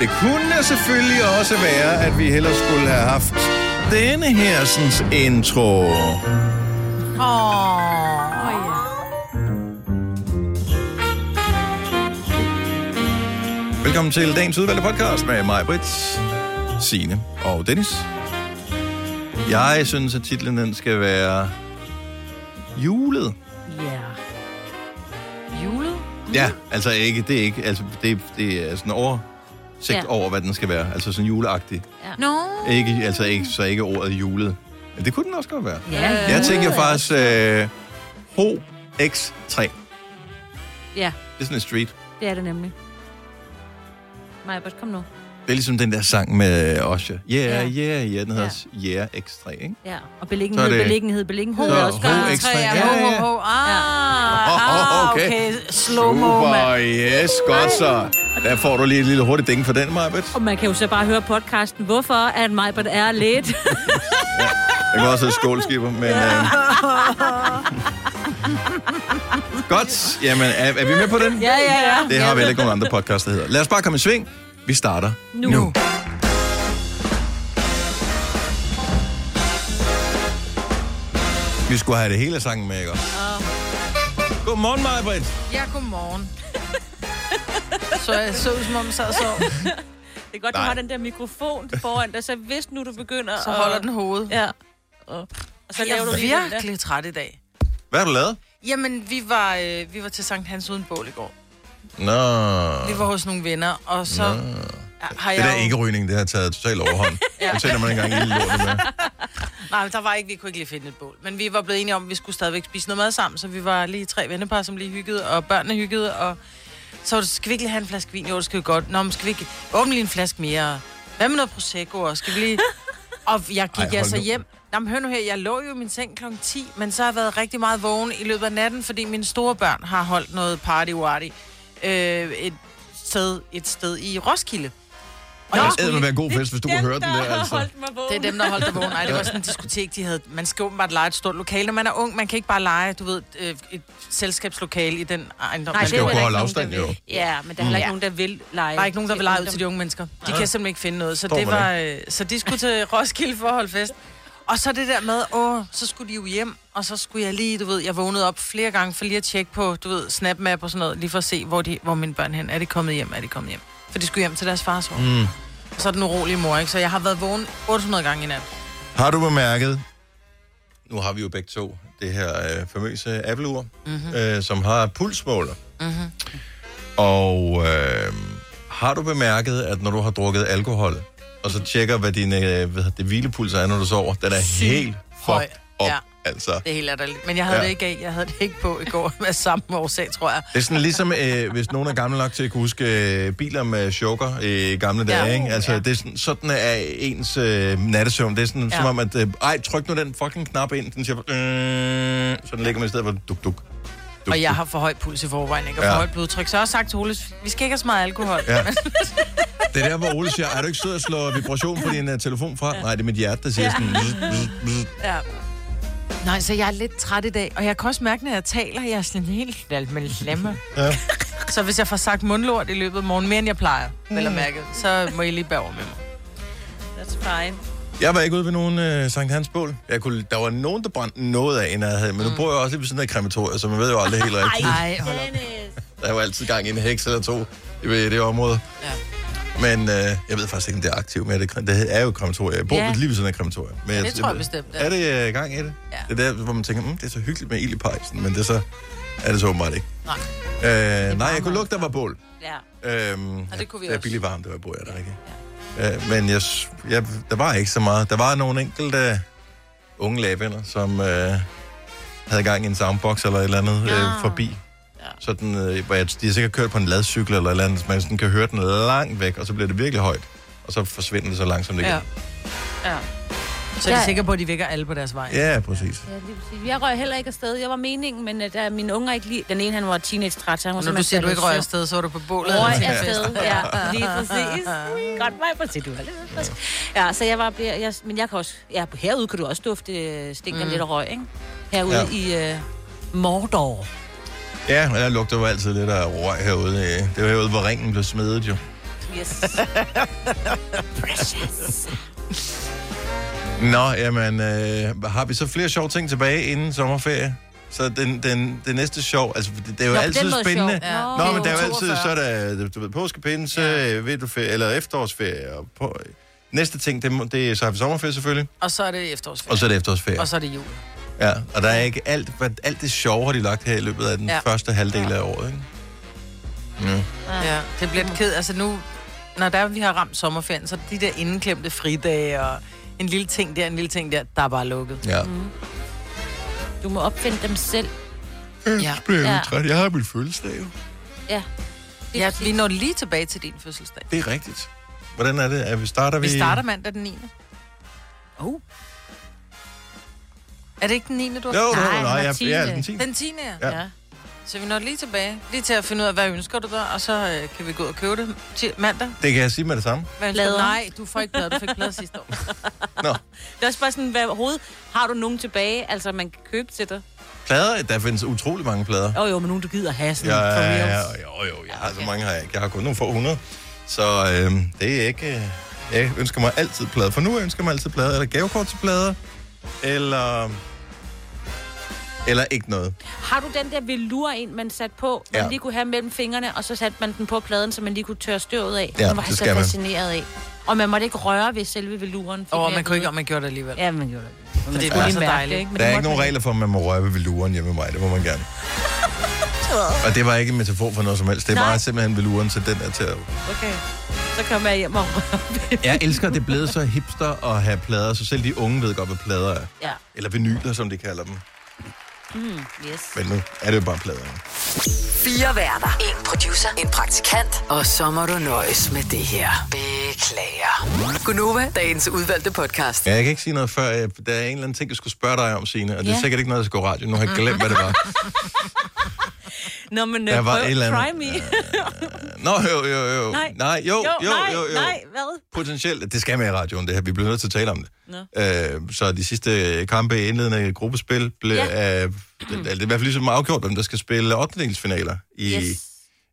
Det kunne selvfølgelig også være, at vi heller skulle have haft denne hersens intro. Åh, oh. Velkommen til dagens udvalgte podcast med mig, Brits, Sine og Dennis. Jeg synes, at titlen den skal være julet. Ja. Ja, altså ikke, det er ikke, altså det, det er sådan oversigt ja. Ja. over, hvad den skal være. Altså sådan juleagtig. Nå. Ikke, altså ikke, så ikke ordet julet. Men det kunne den også godt være. Ja, Jeg tænker faktisk øh, HX3. Det Ja, er sådan en street. det er det nemlig. Majbert, kom nu. Det er ligesom den der sang med Osha. Yeah, Ja. yeah, yeah. Den hedder Ja. Yeah X3, ikke? Ja, og beliggenhed, det- beliggenhed, beliggenhed. Er også godt. HX3. Ja, Ja, ja. ho, ho, ho. Ah, okay. okay. Slow-mo, Super, mand. yes, godt så. Der får du lige et lille hurtigt ding for den, Marbet. Og man kan jo så bare høre podcasten, hvorfor at Majbert er lidt. Jeg kan også hedde skålskipper, men... Øh... Godt. Jamen, er, er vi med på den? Ja, ja, ja. Det har vi heller ikke nogen andre podcast, der hedder. Lad os bare komme i sving. Vi starter Nu. nu. Vi skulle have det hele sangen med, ikke? Godmorgen, Majbrit. Ja, godmorgen. Så jeg så ud, som om jeg sad og sov. Det er godt, du Nej. har den der mikrofon foran dig, så hvis nu du begynder Så at- holder den hovedet. Ja. Og, og så Jeg laver du lige den der. virkelig træt i dag. Hvad har du lavet? Jamen, vi var, øh, vi var til Sankt Hans uden bål i går. Nå. Vi var hos nogle venner, og så Nå. har Det jeg der jo- ikke-rygning, det har taget totalt overhånd. ja. Nu tænder man ikke engang lille lortet med. Nej, der var ikke, vi kunne ikke lige finde et bål. Men vi var blevet enige om, at vi skulle stadigvæk spise noget mad sammen, så vi var lige tre vennepar, som lige hyggede, og børnene hyggede, og så var det, skal vi ikke lige have en flaske vin? Jo, det skal vi godt. Nå, men skal vi ikke åbne lige en flaske mere? Hvad med noget Prosecco? Og skal vi lige... Og jeg gik Ej, altså nu. hjem. Jamen, hør nu her, jeg lå jo i min seng kl. 10, men så har jeg været rigtig meget vågen i løbet af natten, fordi mine store børn har holdt noget party warty øh, et, sted, et sted i Roskilde. Og jeg Det må være en god fest, hvis du kunne høre den der, altså. holdt mig vågen. det er dem, der holdt dig vågen. Nej, det var sådan en diskotek, de havde. Man skal åbenbart lege et stort lokale. Når man er ung, man kan ikke bare lege, du ved, øh, et selskabslokale i den ejendom. Nej, man skal jo det er kunne der holde afstand, jo. Ja, men der er heller ikke Ja. nogen, der vil lege. Der er ikke nogen, der vil lege ud til de unge mennesker. De kan simpelthen ikke finde noget. Så, det var, øh, så de skulle til Roskilde for at holde fest. Og så det der med, åh, så skulle de jo hjem, og så skulle jeg lige, du ved, jeg vågnede op flere gange for lige at tjekke på, du ved, SnapMap og sådan noget, lige for at se, hvor, de, hvor mine børn hen. Er de kommet hjem? Er de kommet hjem? For de skulle hjem til deres fars hår. Mm. Og så er den urolige mor, ikke? Så jeg har været vågen 800 gange i nat. Har du bemærket, nu har vi jo begge to det her øh, famøse Apple-ur, mm-hmm. øh, som har pulsmåler. Mm-hmm. Og øh, har du bemærket, at når du har drukket alkohol, og så tjekker, hvad din øh, hvad det, hvilepuls er, når du sover, den er Sygt helt høj. fucked op. Ja. Altså. Det er helt. Men jeg havde Ja. det ikke af. Jeg havde det ikke på i går med samme årsag, tror jeg. Det er sådan ligesom, øh, hvis nogen er gamle nok til at kunne huske øh, biler med choker i gamle dage, Ja. ikke? Altså, Ja. det er sådan, sådan er ens øh, nattesøvn. Det er sådan. Ja. som om, at, øh, ej, tryk nu den fucking knap ind. Den siger, øh, så den ligger man i stedet for duk, duk. Duk Og jeg har for højt puls i forvejen, ikke? Og Ja. for højt blodtryk. Så jeg har sagt til Ole, vi skal ikke have så meget alkohol. Ja. Det er der, hvor Ole siger, er du ikke sød at slå vibration på din uh, telefon fra? Ja. Nej, det er mit hjerte, der siger sådan... bzz, bzz, bzz. ja. Nej, så jeg er lidt træt i dag, og jeg kan også mærke, når jeg taler, jeg er sådan helt alt med slemme. Ja. Så hvis jeg får sagt mundlort i løbet af morgen, mere end jeg plejer, mm. vel at mærke, så må I lige bære over med mig. That's fine. Jeg var ikke ude ved nogen uh, Sankt Hans bål. Jeg kunne, der var nogen, der brændte noget af, end jeg havde. Men nu bor jeg også lige ved siden af krematoriet, så man ved jo aldrig helt rigtigt. Nej, hold op. Der er jo altid gang i en heks eller to i det, det område. Ja. Men øh, jeg ved faktisk ikke, om det er aktivt med det. Det er jo krematoriet. Jeg bor Ja. ja. lige ved siden af krematoriet. Men det tror jeg bestemt, det er. Er det øh, gang i det? Ja. Det er der, hvor man tænker, mm, det er så hyggeligt med ild i pejsen, men det er så, er det så åbenbart ikke. Nej. Øh, nej, jeg kunne lugte, der var bål. Ja. Øhm, Og det kunne vi det er også. billigt varmt, det var bor jeg der ikke. Øh, men jeg, jeg, der var ikke så meget. Der var nogle enkelte unge lægevenner, som øh, havde gang i en soundbox eller et eller andet øh, Ja. forbi. Ja. Sådan, øh, hvor jeg, de har sikkert kørt på en ladcykel eller et eller andet, så man sådan kan høre den langt væk, og så bliver det virkelig højt. Og så forsvinder det så langsomt igen. Ja. Ja. Så er de Ja. sikre på, at de vækker alle på deres vej. Ja, ja præcis. Ja, lige præcis. Jeg røg heller ikke afsted. Jeg var meningen, men uh, da mine unger ikke lige... Den ene, han var teenage-træt, så han var når du siger, du ikke røg afsted, så var du på bålet. Røg en afsted, ja, lige præcis. Godt mig på til, du frisk. Ja, så jeg var... Jeg, men jeg kan også... Ja, herude kan du også dufte øh, stinker mm. lidt af røg, ikke? Herude Ja. ja. i uh, Mordor. Ja, men der lugter jo altid lidt af røg herude. øh. Det var herude, hvor ringen blev smedet jo. Yes. Precious. Nå, jamen, øh, har vi så flere sjove ting tilbage inden sommerferie? Så den, den, det næste sjov, altså det, det er jo Nå, på altid den måde spændende. sjov. Ja. Nå, Det er men jo der er jo altid, 42. så er der, du ved, påskepinse, ja. vinterferie, eller efterårsferie. Og på, næste ting, det, må- det er så har vi sommerferie selvfølgelig, Og så er det efterårsferie. og så er det efterårsferie. Og så er det jul. Ja, og der er ikke alt, hvad, alt det sjove har de lagt her i løbet af den ja. Ja. første halvdel af året, ikke? Ja. Ja, det bliver lidt ked. Altså nu, når der vi har ramt sommerferien, så de der indeklemte fridage og en lille ting der, en lille ting der, der er bare lukket. ja. Du må opfinde dem selv. Ja. bliver Ja. jeg træt. Jeg har min fødselsdag jo. Ja. Det Ja, vi når lige tilbage til din fødselsdag. Det er rigtigt. Hvordan er det? Er vi starter Vi starter mandag den 9. Oh. Er det ikke den 9. du har? Jo, Nej, nej, nej, var jeg, jeg er den 10. Den 10. Ja. Ja. Ja. Så vi når lige tilbage. Lige til at finde ud af, hvad ønsker du der, og så øh, kan vi gå og købe det til mandag. Det kan jeg sige med det samme. Hvad? Plader. Nej, du får ikke plader. Du fik plader sidste år. Nå, Det er også bare sådan, hvad overhovedet har du nogen tilbage, altså man kan købe til dig? plader, der findes utrolig mange plader. Jo jo, men nogen du gider have sådan Ja, for ja, reals. jo, jo, jeg har så mange har jeg ikke. Jeg har kun nogle få hundrede. Så øh, det er ikke... Øh, jeg ønsker mig altid plader. For nu ønsker jeg mig altid plader. Eller gavekort til plader. Eller... Eller ikke noget. Har du den der velur ind, man satte på, man Ja. lige kunne have mellem fingrene, og så satte man den på pladen, så man lige kunne tørre støvet af? Ja, den var det jeg så skal man. fascineret af. Og man måtte ikke røre ved selve veluren. Åh, oh, man kunne ikke, om man gjorde det alligevel. Ja, man gjorde det. For det skulle var lige så dejligt. det, ikke? Men Der er det ikke nogen regler for, at man må røre ved veluren hjemme med mig. Det må man gerne. Og det var ikke en metafor for noget som helst. Det er Nej. bare simpelthen veluren, så den er til at... Okay. Så kommer jeg hjem og. Jeg elsker, at det er blevet så hipster at have plader, så selv de unge ved godt, hvad plader er. Ja. Eller vinyler, som de kalder dem. Mm, yes. Men nu er det jo bare plader. Fire værter. En producer. En praktikant. Og så må du nøjes med det her. Beklager. Gunova, dagens udvalgte podcast. Ja, jeg kan ikke sige noget før. jeg- Der er en eller anden ting, jeg skulle spørge dig om, Signe. Og det er Ja. sikkert ikke noget, der skal gå radio. Nu har jeg glemt, hvad det var. Nå, men Der uh, var prøv, et eller andet. try me. Nå, jo, jo, jo. Nej. Nej, jo, jo, jo, nej, jo, jo. nej, hvad? Potentielt, det skal med i radioen, det her. Vi bliver nødt til at tale om det. Nå. Øh, så de sidste kampe i indledende gruppespil blev... Ja. Øh, det, det er i hvert fald ligesom afgjort, hvem der skal spille 8. finaler i Yes.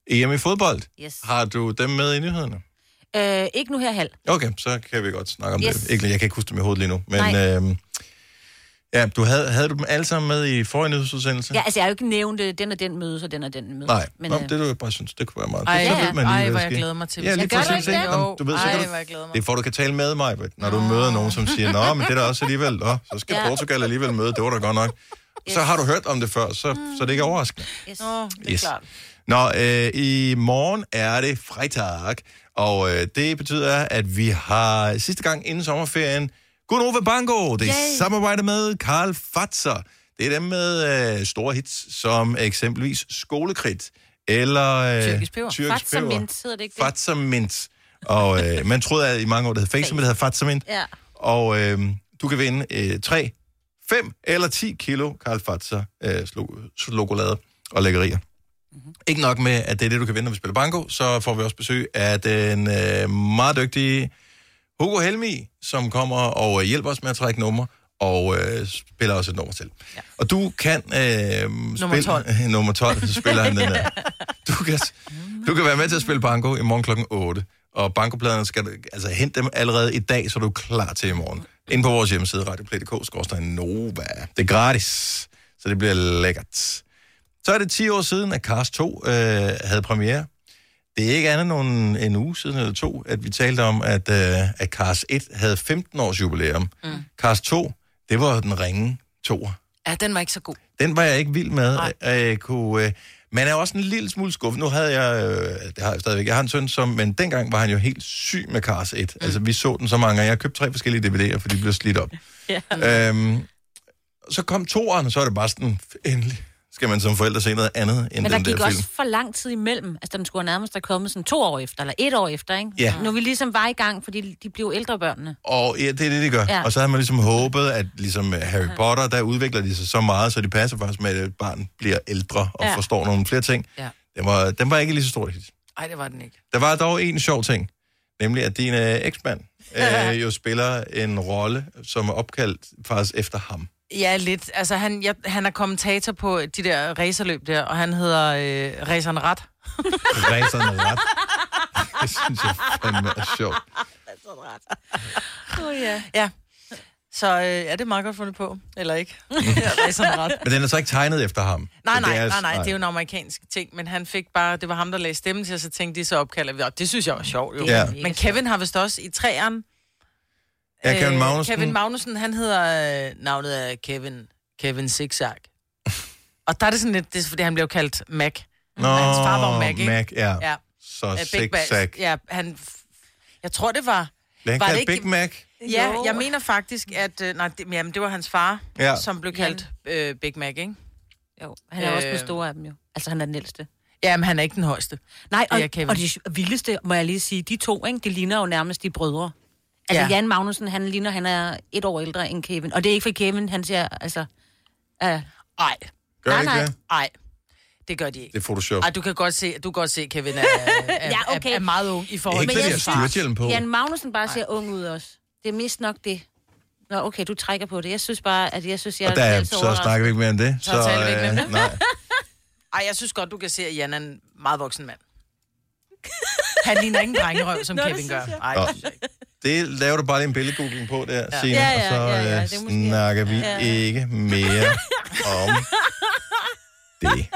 EM i fodbold. Yes. Har du dem med i nyhederne? Øh, ikke nu her halv. Okay, så kan vi godt snakke om Yes. det. Ikke, jeg kan ikke huske dem i hovedet lige nu. Men Nej. øh, ja, du havde, havde du dem alle sammen med i forrige nyhedsudsendelse? Ja, altså jeg har jo ikke nævnt, øh, den og den møde, så den og den møde. Nej, men, Nå, øh, det du bare synes, det kunne være meget. Ej, så ja. ved man lige, Ej, hvor jeg glæder mig til. Ja, lige Jeg gør det præcis. ikke? Nå, Du ved, så Ej, kan du, hvor jeg glæder mig. det er for, du kan tale med mig, når du møder nogen, som siger, Nå, men det er da også alligevel, Nå, så skal Ja. Portugal alligevel møde, det var da godt nok. Så har du hørt om det før, så, så det er ikke overraskende. yes. Åh, det er Yes. klart. Nå, øh, i morgen er det fredag, og øh, det betyder, at vi har sidste gang inden sommerferien Gunova Bango. Det er Yay. samarbejde med Karl Fatser. Det er dem med øh, store hits, som eksempelvis Skolekridt, eller... Øh, Tyrkisk peber. Tyrkisk Fatser peber. mint, hedder det ikke det? Fatser mint. Og øh, man troede at i mange år, det hed Face, men det hedder Fatser mint. Ja. Og øh, du kan vinde øh, 3, 5 eller 10 kilo Karl Fatser øh, chokolade og lækkerier. Mm-hmm. Ikke nok med, at det er det, du kan vinde, når vi spiller banko, så får vi også besøg af den øh, meget dygtige Hugo Helmi, som kommer og øh, hjælper os med at trække numre, og øh, spiller også et nummer til. Ja. Og du kan... Øh, Nummer 12. nummer 12, så spiller han den der. Du kan, du kan være med til at spille banko i morgen klokken 8. Og bankopladerne skal altså hente dem allerede i dag, så er du klar til i morgen. Ind på vores hjemmeside, radioplay.dk, Nova. Det er gratis, så det bliver lækkert. Så er det 10 år siden, at Cars 2 øh, havde premiere. Det er ikke andet end en uge siden eller to, at vi talte om, at, øh, at Cars 1 havde 15 års jubilæum. Mm. Cars 2, det var den ringe toer. Ja, den var ikke så god. Den var jeg ikke vild med. Jeg kunne, øh, man er også en lille smule skuffet. Nu havde jeg, øh, det har jeg stadigvæk, jeg har en søn, som, men dengang var han jo helt syg med Cars 1. Mm. Altså, vi så den så mange gange. Jeg har købt tre forskellige DVD'er, for de blev slidt op. Ja. Øhm, så kom toeren, og så er det bare sådan, endelig skal man som forældre se noget andet end Men der den gik der også film. for lang tid imellem. Altså, den skulle nærmest have kommet sådan to år efter, eller et år efter, ikke? Ja. Nu er vi ligesom var i gang, fordi de blev ældre børnene. Og ja, det er det, de gør. Ja. Og så havde man ligesom håbet, at ligesom øh, Harry Potter, der udvikler de sig så meget, så de passer faktisk med, at et barn bliver ældre og ja. Forstår nogle flere ting. Ja. Den var, den var ikke lige så stor hit. Nej, det var den ikke. Der var dog en sjov ting, nemlig at din øh, eksmand øh, jo spiller en rolle, som er opkaldt faktisk efter ham. Ja, lidt. Altså, han, jeg, han er kommentator på de der racerløb der, og han hedder øh, Raceren Ret. Ræserne ret. Det synes jeg fandme er sjovt. Oh, ja. Ja. Så øh, ja, det er meget godt fundet på. Eller ikke? ja, Raceren Ret. Men den er så ikke tegnet efter ham. Nej, nej, det er- nej, nej, det er jo en amerikansk ting, men han fik bare, det var ham, der lagde stemmen til, og så tænkte de så opkaldet, og det synes jeg var sjovt, jo. Ja. Men Kevin har vist også i træerne, Ja, Kevin Øh, Magnussen. Kevin Magnussen, han hedder, øh, navnet er Kevin, Kevin Zigzag. og der er det sådan lidt, det er, fordi han blev kaldt Mac. Nå, hans far var Mac, ikke? Mac, ja. Ja. Så Mac. zigzag. Ja, han, jeg tror, det var... Blev han Var det kaldt ikke- Big Mac? Ja, Jo. jeg mener faktisk, at... Øh, nej, det, jamen, det var hans far, Ja. som blev kaldt øh, Big Mac, ikke? Jo, han er øh... også den store af dem jo. Altså, han er den ældste. Jamen, han er ikke den højeste. Nej, og, Det og det vildeste, må jeg lige sige, de to, ikke, de ligner jo nærmest de brødre. Altså, Ja. ja. Jan Magnussen, han ligner, han er et år ældre end Kevin. Og det er ikke for Kevin, han siger, altså... Uh, Ej, Gør Nej, det ikke nej. det? ej. Det gør de ikke. Det er Photoshop. Ej, du kan godt se, du kan godt se Kevin er, er, Ja, okay. er, er meget ung i forhold Ikke Men fordi jeg synes- på. Jan Magnussen bare ser ung ud også. Det er mest nok det. Nå, okay, du trækker på det. Jeg synes bare, at jeg synes, jeg Og der er, så overrasket. snakker vi ikke mere om det. Så taler vi ikke mere om øh, det. nej. Ej, jeg synes godt, du kan se, at Jan er en meget voksen mand. Han ligner ikke en drengerøv, som Nå, det Kevin synes gør. jeg. Det laver du bare lige en billedgoogling på der, ja. Signe, Ja, ja, og så ja, ja, øh, det er måske- snakker vi Ja. ikke mere om det.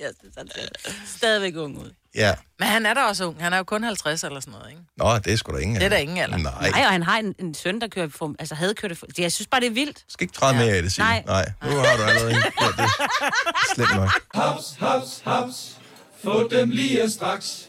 Jeg synes, han ser stadigvæk ung ud. Ja. Men han er da også ung. Han er jo kun 50 eller sådan noget, ikke? Nå, det er sgu da ingen Det er der ingen alder. Nej. Nej, og han har en, en søn, der kører for, altså havde kørt det for, Jeg synes bare, det er vildt. skal ikke træde mere af det, Signe. Nej. Nej. Nu har du allerede gjort det slemt nok. Haps, haps, haps. Få dem lige straks.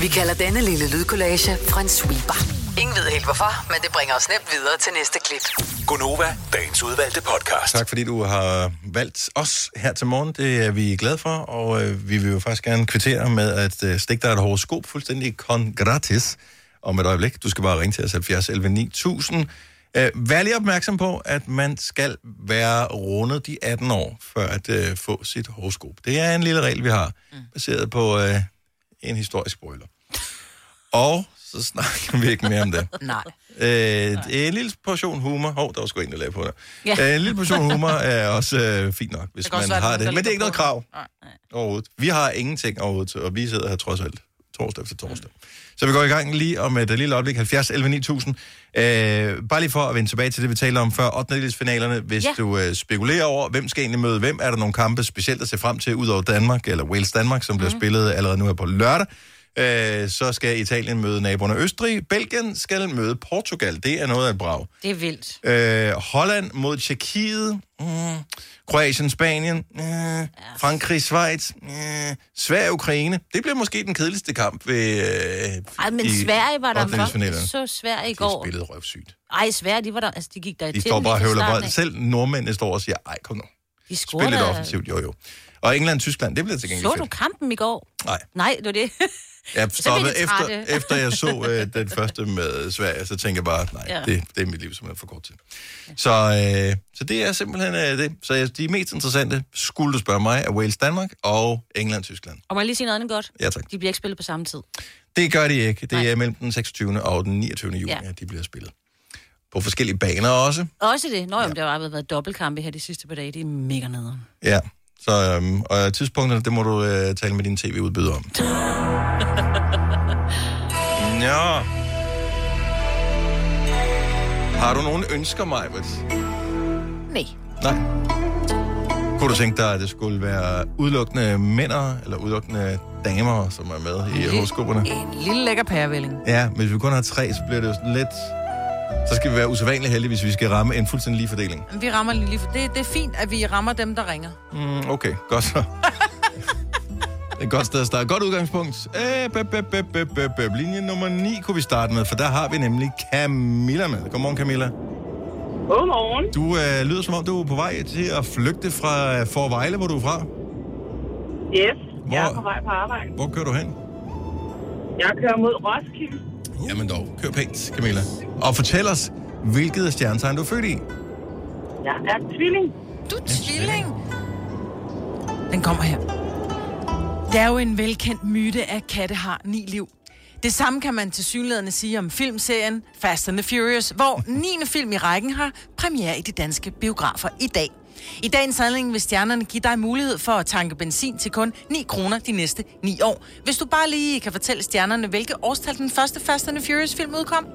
Vi kalder denne lille lydkollage en sweeper. Ingen ved helt hvorfor, men det bringer os nemt videre til næste klip. Gonova, dagens udvalgte podcast. Tak fordi du har valgt os her til morgen. Det er vi glade for, og øh, vi vil jo faktisk gerne kvittere med at øh, stikke dig et horoskop fuldstændig kon gratis om et øjeblik. Du skal bare ringe til os 70 11 9000. Øh, vær lige opmærksom på, at man skal være rundet de 18 år, for at øh, få sit horoskop. Det er en lille regel, vi har, baseret på øh, en historisk brøler. Og så snakker vi ikke mere om det. Nej. Øh, en lille portion humor. Hov, der var sgu en, der lavede på det. Ja. Øh, en lille portion humor er også øh, fint nok, hvis man har det. Men det er ikke der noget krav. Nej. overhovedet. Vi har ingenting overhovedet, og vi sidder her trods alt torsdag efter torsdag. Så vi går i gang lige om et lille øjeblik, 70 11 9000. Øh, bare lige for at vende tilbage til det, vi taler om før, 8. finalerne. Hvis ja. Du øh, spekulerer over, hvem skal egentlig møde hvem, er der nogle kampe specielt at se frem til, ud over Danmark, eller Wales Danmark, som bliver spillet allerede nu her på lørdag. Øh, så skal Italien møde naboerne Østrig. Belgien skal møde Portugal. Det er noget af et brag. Det er vildt. Øh, Holland mod Tjekkiet. Mm. Kroatien, Spanien. Mm. Frankrig, Schweiz. Mm. Sverige, Ukraine. Det bliver måske den kedeligste kamp ved... Øh, Ej, men i Sverige var der ottendedelsfinalerne. så Sverige i De går. spillede røvsygt. Ej, Sverige, de var der, altså de gik der De til står den bare og høvler bold. Selv nordmændene står og siger, ej, kom nu. De Spil scorede lidt offensivt, jo jo. Og England, Tyskland, det bliver til gengæld Så du kampen i går? Nej, Nej, det var det. jeg stoppede de efter, efter jeg så øh, den første med Sverige, så tænker jeg bare, nej, ja. Ja. det, det er mit liv simpelthen for kort til. Så, øh, så det er simpelthen øh, det. Så de mest interessante, skulle du spørge mig, er Wales, Danmark og England, Tyskland. Og må jeg lige sige noget andet godt? Ja, tak. De bliver ikke spillet på samme tid. Det gør de ikke. Det Nej. er mellem den 26. og den 29. juni, ja. Ja. de bliver spillet. På forskellige baner også. Også det. Nå, ja. der har været dobbeltkampe her de sidste par dage. Det er mega nederen. Ja. Så, øhm, og tidspunkterne, det må du øh, tale med din tv-udbyder om. ja. Har du nogen ønsker, Majbert? Nej. Nej. Kunne du tænke dig, at det skulle være udelukkende mænd eller udelukkende damer, som er med i horoskoperne? En lille lækker pærevælling. Ja, men hvis vi kun har tre, så bliver det jo sådan lidt... Så skal vi være usædvanligt heldige, hvis vi skal ramme en fuldstændig lige fordeling. Vi rammer lige for... Det, det er fint, at vi rammer dem, der ringer. Mm, okay, godt så. Det er et godt sted at starte. Godt udgangspunkt. Øh, bøp, bøp, bøp, bøp, bøp, bøp. Linje nummer 9 kunne vi starte med, for der har vi nemlig Camilla med. Godmorgen, Camilla. Godmorgen. Du øh, lyder som om, du er på vej til at flygte fra øh, Forvejle, hvor du er fra. Yes, Hvor- jeg er på vej på arbejde. Hvor kører du hen? Jeg kører mod Roskilde. Jamen dog, kør pænt, Camilla. Og fortæl os, hvilket stjernetegn du er født i. Jeg er tvilling. Du er tvilling. Den kommer her. Det er jo en velkendt myte, at katte har ni liv. Det samme kan man til synlædende sige om filmserien Fast and the Furious, hvor 9. film i rækken har premiere i de danske biografer i dag. I dagens handling vil stjernerne give dig mulighed for at tanke benzin til kun 9 kroner de næste 9 år. Hvis du bare lige kan fortælle stjernerne, hvilke årstal den første Fast and the Furious film udkom.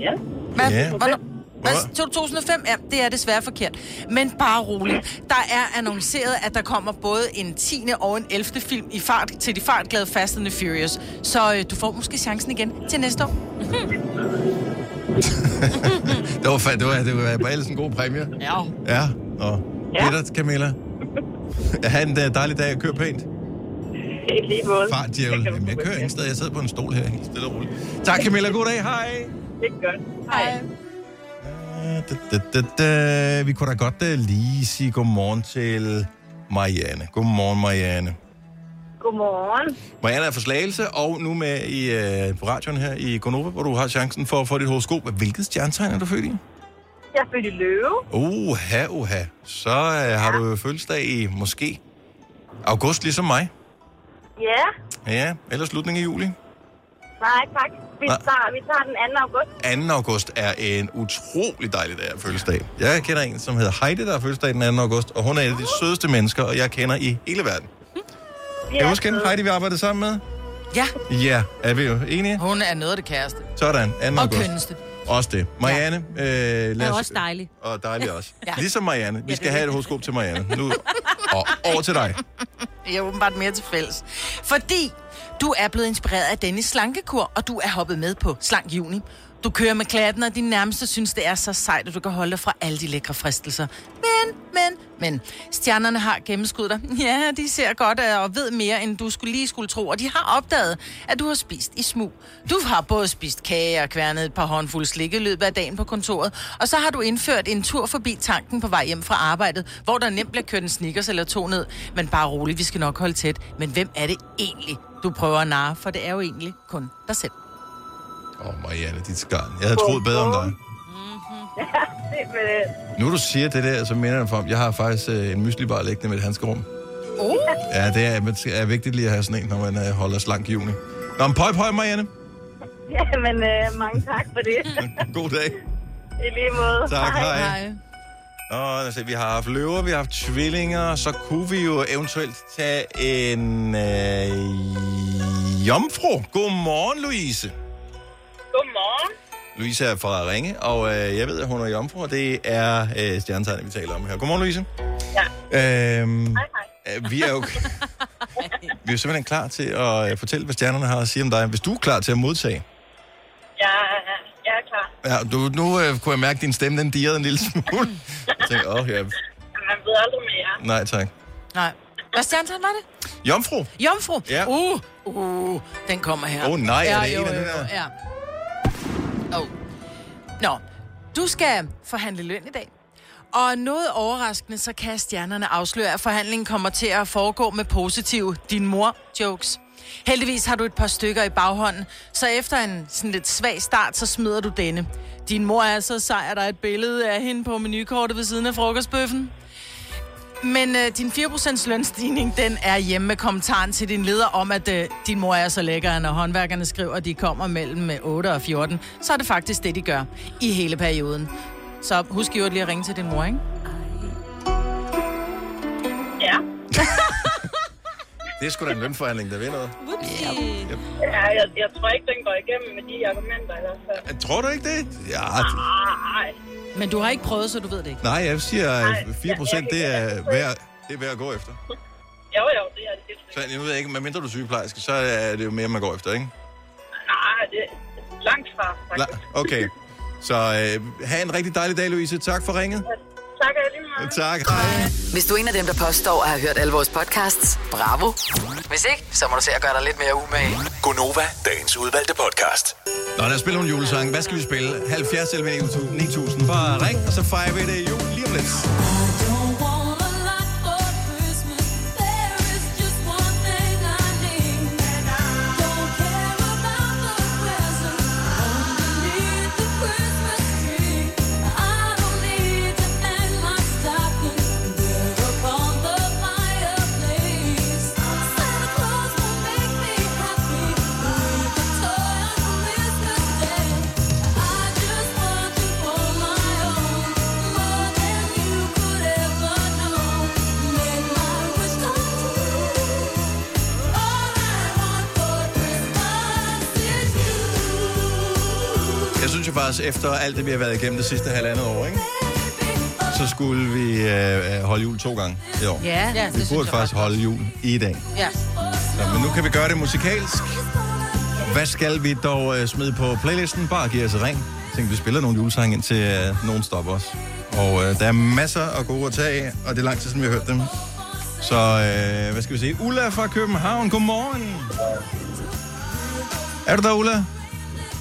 Ja. Hvad? Ja. Hvornår? Hvad? 2005? Ja, det er desværre forkert. Men bare rolig. Der er annonceret, at der kommer både en 10. og en 11. film i fart til de fartglade Fast and the Furious. Så øh, du får måske chancen igen til næste år. Det var, fa- det var, det var på ellers en god præmie. Ja. Ja, og Ja. Peter, Camilla. Ha' en øh, dejlig dag og kør pænt. I lige måde. Far, djævel. Jamen, jeg kører ingen sted. Jeg sidder på en stol her, helt stille og roligt. Tak, Camilla. God dag. Hej. Det er godt. Hej. Da, da, da. Vi kunne da godt uh, lige sige godmorgen til Marianne. Godmorgen, Marianne. Godmorgen. Marianne er fra Slagelse, og nu med i, uh, på radioen her i Gonova, hvor du har chancen for at få dit horoskop. Hvilket stjernetegn er du født i? Jeg er født i Løve. Uha, uha. Så uh, har du jo fødselsdag i måske august, ligesom mig. Ja. Ja, eller slutningen af juli. Nej, tak. Vi Nej. tager, vi tager den 2. august. 2. august er en utrolig dejlig dag af fødselsdag. Jeg kender en, som hedder Heidi, der har fødselsdag den 2. august, og hun er et af de sødeste mennesker, og jeg kender i hele verden. Kan er du huske hende. Heidi, vi arbejdede sammen med? Ja, Ja, er vi jo enige? hun er noget af det kæreste. Sådan, 2. Og august. kønneste. Også det. Marianne, øh, lad er os... også dejlig. Og dejlig også. Ja. Ligesom Marianne. Vi Ja, skal er have et horoskop til Marianne. Nu, og over til dig. Jeg er åbenbart mere til fælles. Fordi du er blevet inspireret af Dennis slankekur, og du er hoppet med på Slank Juni. Du kører med klatten, og din nærmeste synes, det er så sejt, at du kan holde dig fra alle de lækre fristelser. Men, men, men. Stjernerne har gennemskudt dig. Ja, de ser godt øh, og ved mere, end du skulle lige skulle tro. Og de har opdaget, at du har spist i smug. Du har både spist kage og kværnet et par håndfulde slik i løbet af dagen på kontoret. Og så har du indført en tur forbi tanken på vej hjem fra arbejdet, hvor der nemt bliver kørt en snickers eller to ned. Men bare rolig, vi skal nok holde tæt. Men hvem er det egentlig, du prøver at narre? For det er jo egentlig kun dig selv. Åh, oh, Marianne, dit skarn. Jeg havde troet bedre om dig. Det, øh, Nu du siger det der, så minder jeg mig om, jeg har faktisk øh, en myslibar liggende med et handskerum. Oh. Ja, det er, er vigtigt lige at have sådan en, når man øh, holder slank i juni. Nå, men pøj, pøj, Marianne. ja, men øh, mange tak for det. God dag. I lige måde. Tak, hej. Hej. Nå, altså, vi har haft løver, vi har haft tvillinger, så kunne vi jo eventuelt tage en øh, jomfru. Godmorgen, Louise. Godmorgen. Louise er fra Ringe, og øh, jeg ved, at hun er jomfru, og det er øh, stjernetegnet, vi taler om her. Godmorgen, Louise. Ja. Øhm, Hej, hej. øh, vi er jo vi er jo simpelthen klar til at øh, fortælle, hvad stjernerne har at sige om dig. Hvis du er klar til at modtage. Jeg, jeg er klar. Ja, du, nu øh, kunne jeg mærke, at din stemme den dirrede en lille smule. Jeg tænkte, åh, ja, Man ved aldrig mere. nej tak. Nej. Hvad stjernetegn var det? Jomfru. Jomfru. Ja. Uh, uh, den kommer her. Åh, nej, er det en af dem her? Ja. Oh. Nå, du skal forhandle løn i dag. Og noget overraskende, så kan stjernerne afsløre, at forhandlingen kommer til at foregå med positive din mor-jokes. Heldigvis har du et par stykker i baghånden, så efter en sådan lidt svag start, så smider du denne. Din mor er så sej, at der er et billede af hende på menukortet ved siden af frokostbøffen. Men øh, din 4% lønstigning, den er hjemme med kommentaren til din leder om, at øh, din mor er så lækker, når håndværkerne skriver, at de kommer mellem øh, 8 og 14, så er det faktisk det, de gør i hele perioden. Så husk jo lige at ringe til din mor, ikke? Ja. Det er sgu da en lønforhandling, der ved noget. Ja jeg, jeg tror ikke, den går igennem med de argumenter i hvert fald. Tror du ikke det? Ja, nej. Men du har ikke prøvet, så du ved det ikke. nej, jeg siger, at 4 procent, jeg- det er værd, det er værd at gå efter. Jo, jo, det er det. Så jeg ved ikke, medmindre du er sygeplejerske, så er det jo mere, man går efter, ikke? Nej, det er langt fra, faktisk. La- Okay. Så øh, have en rigtig dejlig dag, Louise. Tak for ringet. Tak meget. Tak, hej. Hvis du er en af dem, der påstår at have hørt alle vores podcasts, bravo. Hvis ikke, så må du se at gøre dig lidt mere umage. Gonova, dagens udvalgte podcast. Nå, lad os spille nogle julesang. Hvad skal vi spille? 70 11 9000. Bare ring, og så fejrer vi det jul lige om lidt. Faktisk, efter alt det, vi har været igennem det sidste halvandet år, ikke? så skulle vi øh, øh, holde jul to gange i år. Ja, ja Vi burde faktisk holde jul i dag. Ja. Så, men nu kan vi gøre det musikalsk. Hvad skal vi dog øh, smide på playlisten? Bare giv os et ring. Tænkte, vi spiller nogle julesange, indtil øh, nogen stopper os. Og øh, der er masser af gode at tage af, og det er lang tid siden, vi har hørt dem. Så øh, hvad skal vi se? Ulla fra København, godmorgen. Er du der, Ulla?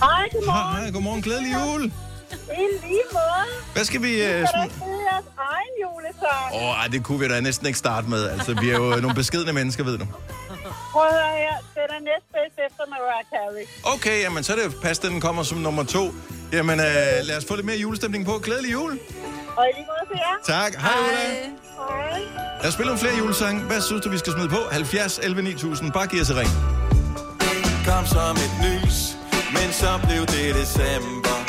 Hej, godmorgen. Hej, godmorgen. Glædelig jul. I lige måde. Hvad skal vi... I Øh, kan da smide? spille jeres egen julesang. Åh, oh, det kunne vi da næsten ikke starte med. Altså, vi er jo nogle beskedne mennesker, ved du. Prøv at høre her. Den er næstbedst efter Mariah Carey. Okay, jamen, så er det pas, den kommer som nummer to. Jamen, øh, lad os få lidt mere julestemning på. Glædelig jul. Og i lige måde til jer. Tak. Hej, Ulla. Hej. Lad os spille nogle flere julesange. Hvad synes du, vi skal smide på? 70 11 9000. Bare giv os et ring. kom som et lys, men så blev det december.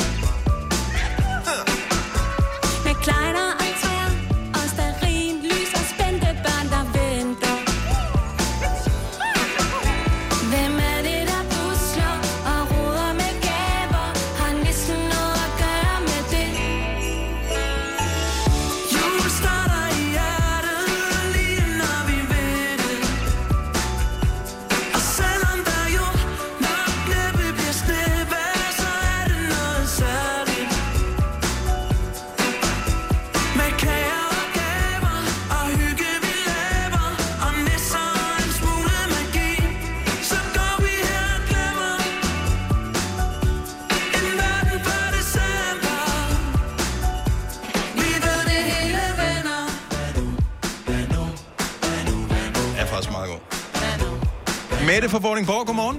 Mette fra Vordingborg, godmorgen.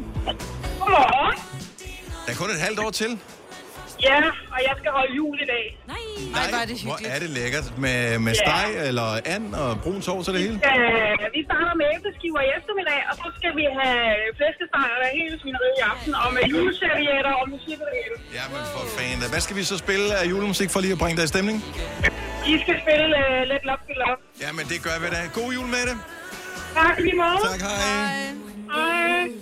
Godmorgen. Der er kun et halvt år til. Ja, og jeg skal holde jul i dag. Nej. Ej, hvor er det Hvor hyggeligt. er det lækkert. Med, med Ja. steg eller and og brun sovs og det hele. Øh, vi starter med æbleskiver i eftermiddag, og så skal vi have flæskesteg og hele svineriet i aften, og med juleservietter og musik og det hele. Ja, men for fanden. Hvad skal vi så spille af julemusik for lige at bringe dig i stemning? I skal spille uh, Let Love Be Love. Ja, men det gør vi da. God jul med det. Tak lige måde. Tak, hej. Hej. Came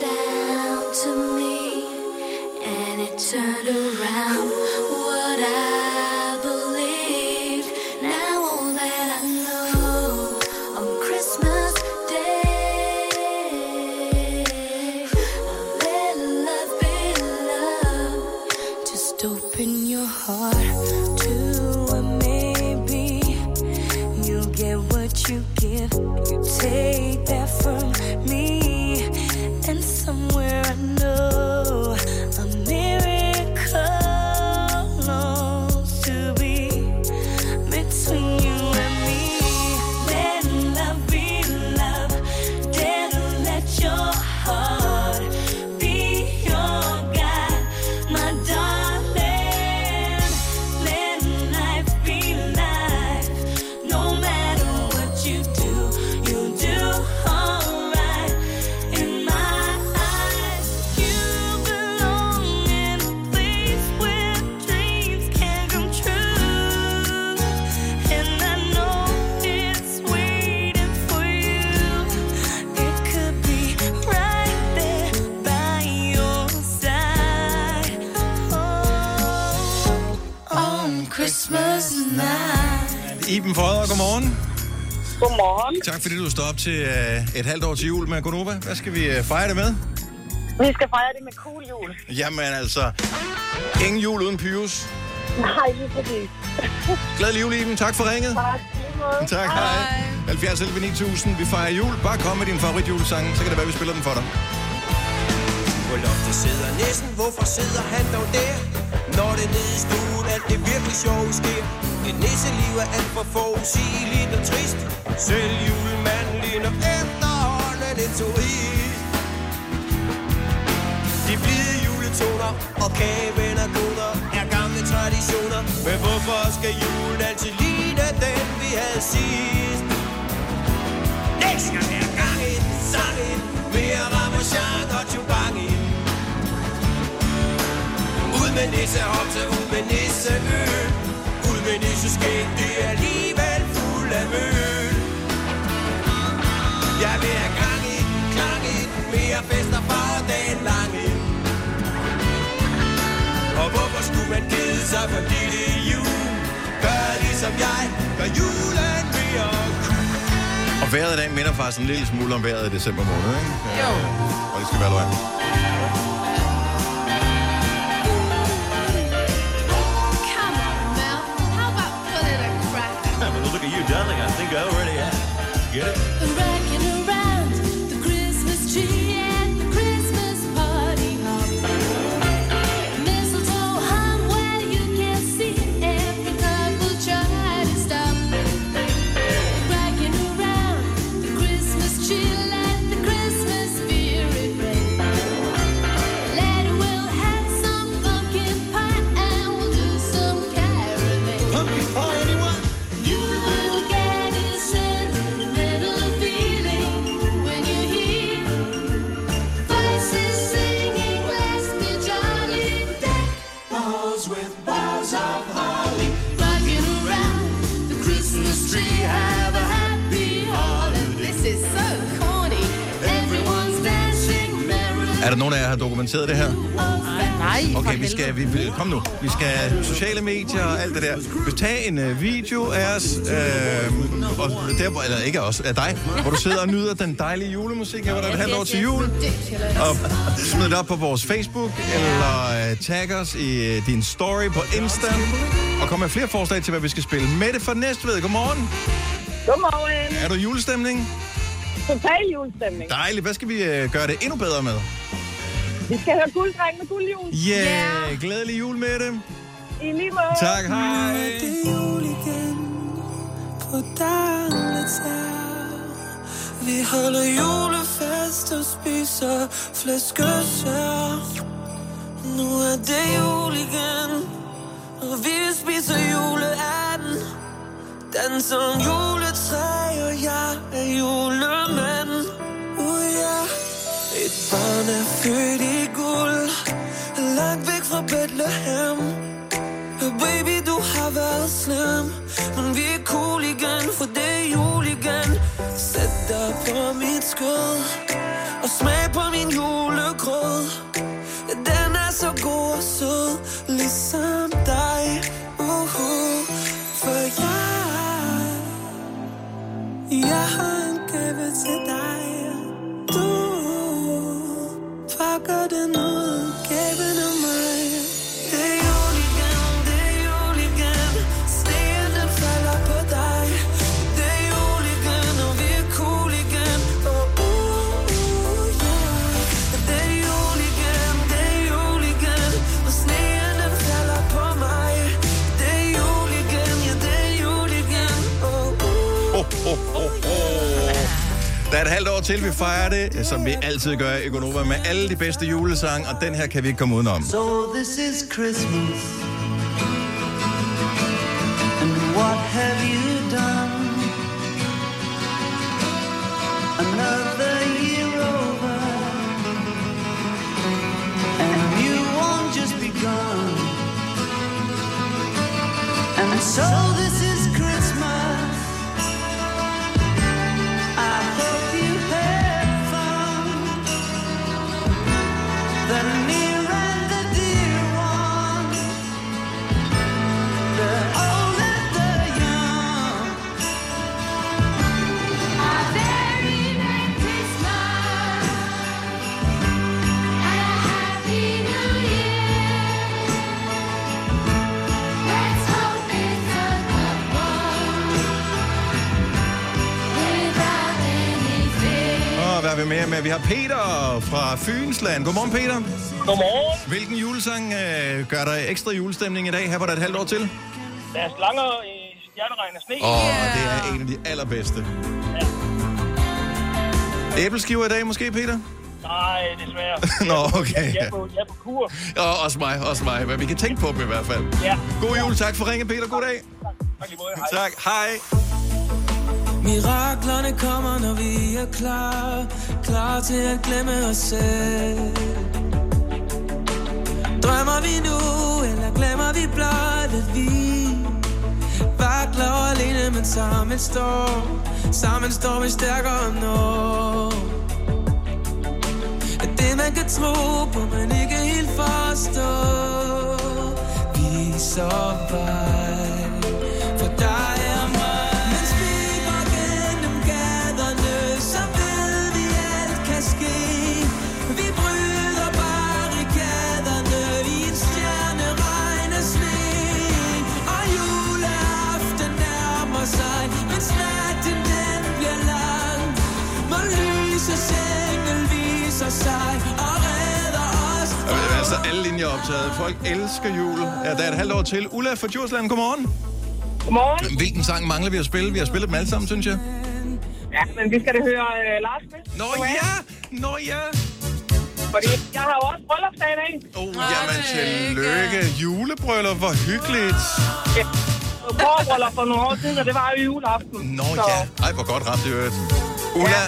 down to me and it turned around what I believed. Now all that I know on Christmas Day, let love be love. Just open your heart to. You'll get what you give. You take Godmorgen. Tak fordi du står op til øh, et halvt år til jul med Gonova. Hvad skal vi øh, fejre det med? Vi skal fejre det med cool jul. Jamen altså, ingen jul uden Pyrus. Nej, lige præcis. Glædelig jul, Iben. Tak for ringet. Tak. Tak, hej. 70 11 9000. Vi fejrer jul. Bare kom med din favorit julesang, så kan det være, vi spiller den for dig. På loftet sidder næsten, hvorfor sidder han dog der? Når det nede i stuen, alt det virkelig sjove sker. Et nisseliv er alt for forudsigeligt og trist. Selv julemanden ligner efterhånden en turist. De blide juletoner og kagen og koner er gamle traditioner. Men hvorfor skal julen altid ligne den, vi havde sidst? Næste gang er gang i den, sang i den, mere ramachan og tjubang i den. Ud med nissehopse, ud med nisseøl ud med nisseskæg, det er alligevel fuld af møl Jeg vil have gang i den, klang i den Mere fester for dagen lang i. Og hvorfor skulle man kede sig, fordi det er jul Gør ligesom jeg, gør julen mere cool Og vejret i dag minder faktisk en lille smule om vejret i december måned, ikke? Jo. Og det skal være løgn. Think I already have Get it? Der nogen af jer, der har dokumenteret det her? Nej, for Okay, vi skal, vi, kom nu. Vi skal sociale medier og alt det der. Vi tage en uh, video af os, øh, og der, hvor- eller ikke af os, af dig, hvor du sidder og nyder den dejlige julemusik her, hvor der er et halvt år til jul. Og smid det op på vores Facebook, eller uh, tag os i uh, din story på Insta. Og kom med flere forslag til, hvad vi skal spille. Mette fra Næstved, godmorgen. Godmorgen. Er du i julestemning? Total julestemning. Dejligt. Hvad skal vi uh, gøre det endnu bedre med? Vi skal høre gulddreng med guldjul. Yeah, glædelig jul, Mette. I lige måde. Tak, hej. Det er jul igen på Daletær. Vi holder julefest og spiser flæskesvær. Nu er det jul igen, og vi spiser juleanden. Danser om juletræ, og jeg er julemand. Uh, barn er født i guld, langt væk fra Bethlehem. Baby, du har været slem. Men vi er cool igen, for det er jul igen. Sæt dig på mit skød. Og smag på min julegrød. Den er så god og sød. Ligesom Der er et halvt år til, vi fejrer det, som vi altid gør i Gonova, med alle de bedste julesange, og den her kan vi ikke komme udenom. So this is Christmas. And what have you done? Another year over. And you won't just begun. And so med mere med. Vi har Peter fra Fynsland. Godmorgen, Peter. Godmorgen. Hvilken julesang øh, gør dig ekstra julestemning i dag? Her var der et halvt år til. Der er slanger i stjerneregn og sne. Åh, oh, det er en af de allerbedste. Æbleskiver i dag måske, Peter? Nej, desværre. Nå, okay. Jeg er på, jeg er på kur. Og også mig, også mig. Men vi kan tænke på dem i hvert fald. Ja. God jul, tak for ringe, Peter. God dag. Tak måde. Hej. Tak, hej. Miraklerne kommer, når vi er klar. Klar til at glemme os selv. Drømmer vi nu, eller glemmer vi blot, at vi? Vakler alene, men sammen står. Sammen står vi stærkere nå At det man kan tro på, man ikke helt forstår. Så vej. Øh, Altså, alle linjer er optaget. Folk elsker jul. Ja, der er et halvt år til. Ulla fra Djursland, godmorgen. Godmorgen. Hvilken sang mangler vi at spille? Vi har spillet dem alle sammen, synes jeg. Ja, men vi skal da høre uh, Lars med. Nå ja, nå ja. Fordi jeg har jo også bryllupsdag i dag. Oh, jamen, tillykke. Julebryllup, hvor hyggeligt. Ja. Borbryllup for nogle år siden, og det var jo juleaften. Nå ja. Ej, hvor godt ramt det øvrigt. Ulla,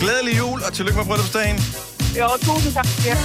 glædelig jul, og tillykke med bryllupsdagen. Jo, tusind tak. Ja.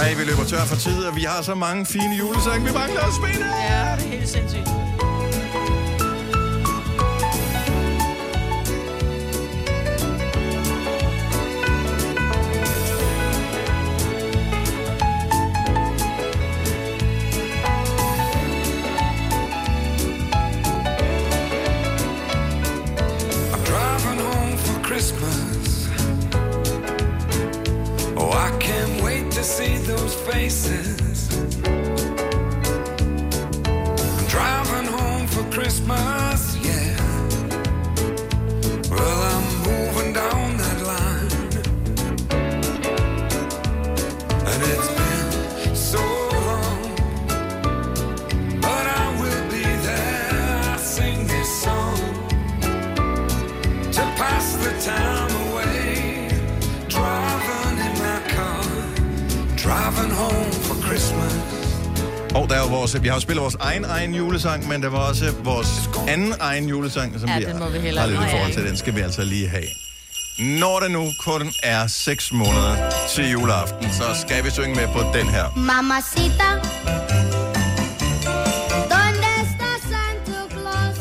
Ej, vi løber tør for tid, og vi har så mange fine julesange, vi mangler at spille. Ja, det er helt sindssygt. 一 vores, vi har jo spillet vores egen egen julesang, men der var også vores anden egen julesang, som Ja, vi den må vi har hellere lidt i forhold til. Den skal vi altså lige have. Når det nu kun er 6 måneder til juleaften, så skal vi synge med på den her. Mamacita, ¿dónde está Santa Claus?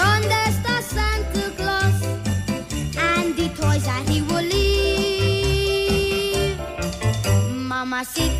¿Dónde está Santa Claus? And the toys that he will leave. Mamacita,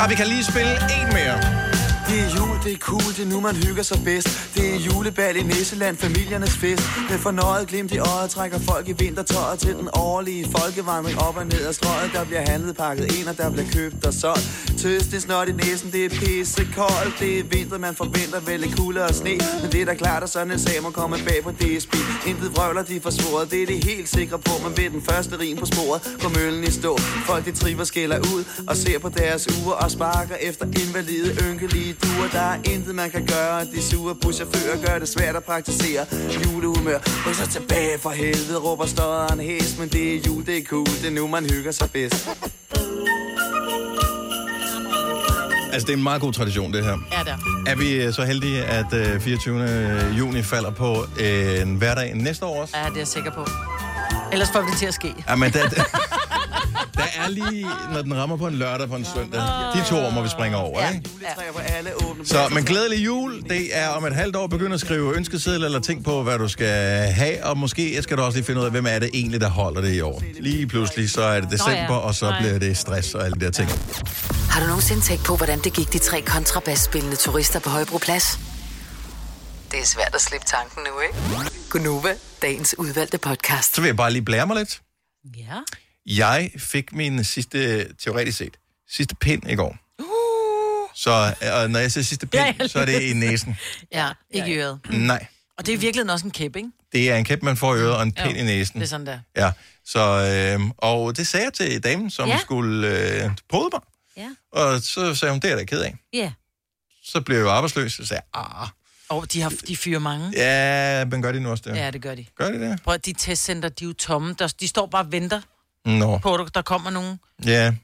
Ah, vi kan lige spille en mere. Det er jul, det er cool, det er nu man hygger sig bedst. Det er julebal i Nisseland, familiernes fest. Med fornøjet glimt i øjet trækker folk i vintertøjet Til den årlige folkevandring op og ned ad strøget. Der bliver handlet pakket ind, og der bliver købt og solgt tøst, det er snot i næsen, det er pisse koldt Det er vinter, man forventer vel lidt kulde og sne. Men det er da klart, at sådan en sag må komme bag på DSB Intet vrøvler, de får svoret, det er det helt sikre på Men ved den første rim på sporet, går møllen i stå. Folk de triver skælder ud og ser på deres uger Og sparker efter invalide, ynkelige duer. Der er intet man kan gøre, de sure buschauffører Gør det svært at praktisere julehumør. Ryk så tilbage for helvede, råber støderen hæs. Men det er jul, det er cool, det er nu man hygger sig bedst. Altså, det er en meget god tradition, det her. Ja, der. Er vi øh, så heldige, at øh, 24. juni falder på en hverdag næste år også? Ja, det er jeg sikker på. Ellers får vi det til at ske. Ja, men der, der, der er lige, når den rammer på en lørdag på en søndag. De to år må vi springe over, Ja. ikke? Så, men glædelig jul. Det er om et halvt år begynde at skrive ønskeseddel eller tænk på, hvad du skal have. Og måske skal du også lige finde ud af, hvem er det egentlig, der holder det i år. Lige pludselig, så er det december, og så bliver det stress og alle de der ting. Har du nogensinde tænkt på, hvordan det gik de tre kontrabasspillende turister på Højbroplads? Det er svært at slippe tanken nu, ikke? Gunova, dagens udvalgte podcast. Så vil jeg bare lige blære mig lidt. Ja. Jeg fik min sidste, teoretisk set, sidste pind i går. Så og når jeg siger sidste pind, så er det i næsen. Ja, ikke i øret. Nej, Og det er virkelig også en kæp, ikke? det er en kæp, man får i øret, og en pind i næsen. Det er sådan der. Ja, så, øh, og det sagde jeg til damen, som Ja. ja. skulle øh, prøve mig. Ja. Og så sagde hun, det er jeg da ked af. Ja. Så blev jeg jo arbejdsløs, så sagde jeg, ah, Og de, har, de fyrer mange. ja, men gør de nu også det? Ja, det gør de. Gør de det? Prøv at de testcenter, de er jo tomme. Der, de står bare og venter Nå, på, at der kommer nogen. ja.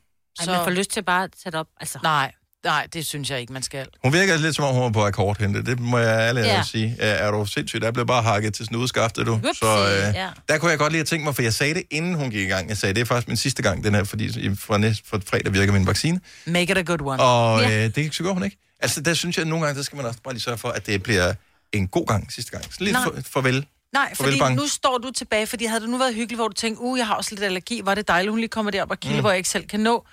Ej, man får lyst til bare at sætte op. Altså. Nej, nej, det synes jeg ikke, man skal. Hun virker lidt som om, hun var på akkordhente. Det må jeg ærligt Ja. sige. Er, du sindssygt? Der blev bare hakket til snudskaftet, du. Whoopsie, Så øh, ja. der kunne jeg godt lige have tænkt mig, for jeg sagde det, inden hun gik i gang. Jeg sagde, det er faktisk min sidste gang, den her, fordi fra, næste, fra fredag virker min vaccine. Make it a good one. Og Ja. øh, det så godt, hun ikke. Altså, der synes jeg, at nogle gange, der skal man også bare lige sørge for, at det bliver en god gang sidste gang. Så lidt for, farvel. Nej, fordi bange. nu står du tilbage, fordi havde det nu været hyggeligt, hvor du tænkte, uh, jeg har også lidt allergi, var det dejligt, hun lige kommer derop og kilde. Mm. hvor jeg ikke selv kan nå.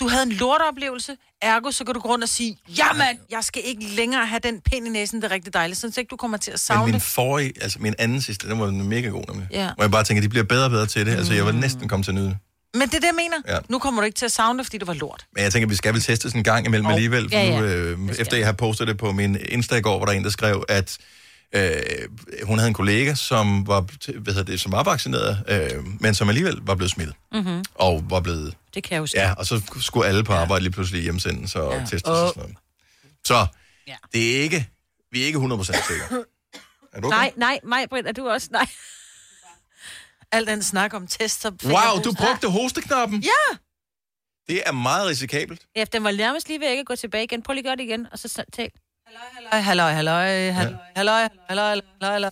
Du havde en lorteoplevelse, ergo så kan du gå rundt og sige, jamen, jeg skal ikke længere have den pind i næsen, det er rigtig dejligt, sådan så ikke du kommer til at Men savne min det. forrige, altså min anden sidste, den var mega god nemlig. Ja. Hvor jeg bare tænker, de bliver bedre og bedre til det. Altså, jeg var næsten kommet til at nyde det. Men det er det, jeg mener. Ja. Nu kommer du ikke til at savne det, fordi det var lort. Men jeg tænker, vi skal vel teste sådan en gang imellem Og- alligevel. For Ja, ja. Nu, øh, efter jeg har postet det på min Insta i går, var der en, der skrev, at øh, hun havde en kollega, som var, hvad hedder det, som var vaccineret, øh, men som alligevel var blevet smittet. Mm-hmm. Og var blevet... Det kan jeg huske. Ja, og så skulle alle på arbejde lige pludselig hjemsendes og ja. testes og Åh. sådan noget. Så ja. det er ikke... Vi er ikke 100% sikre. Er du okay? Nej, nej, mig, Britt, er du også? Nej. Al den snak om tester. Wow, du brugte hosteknappen? Ja! Det er meget risikabelt. Ja, den var nærmest lige ved ikke at gå tilbage igen. Prøv lige at gøre det igen, og så så- tal. Halløj, halløj, halløj, halløj, halløj, halløj, halløj.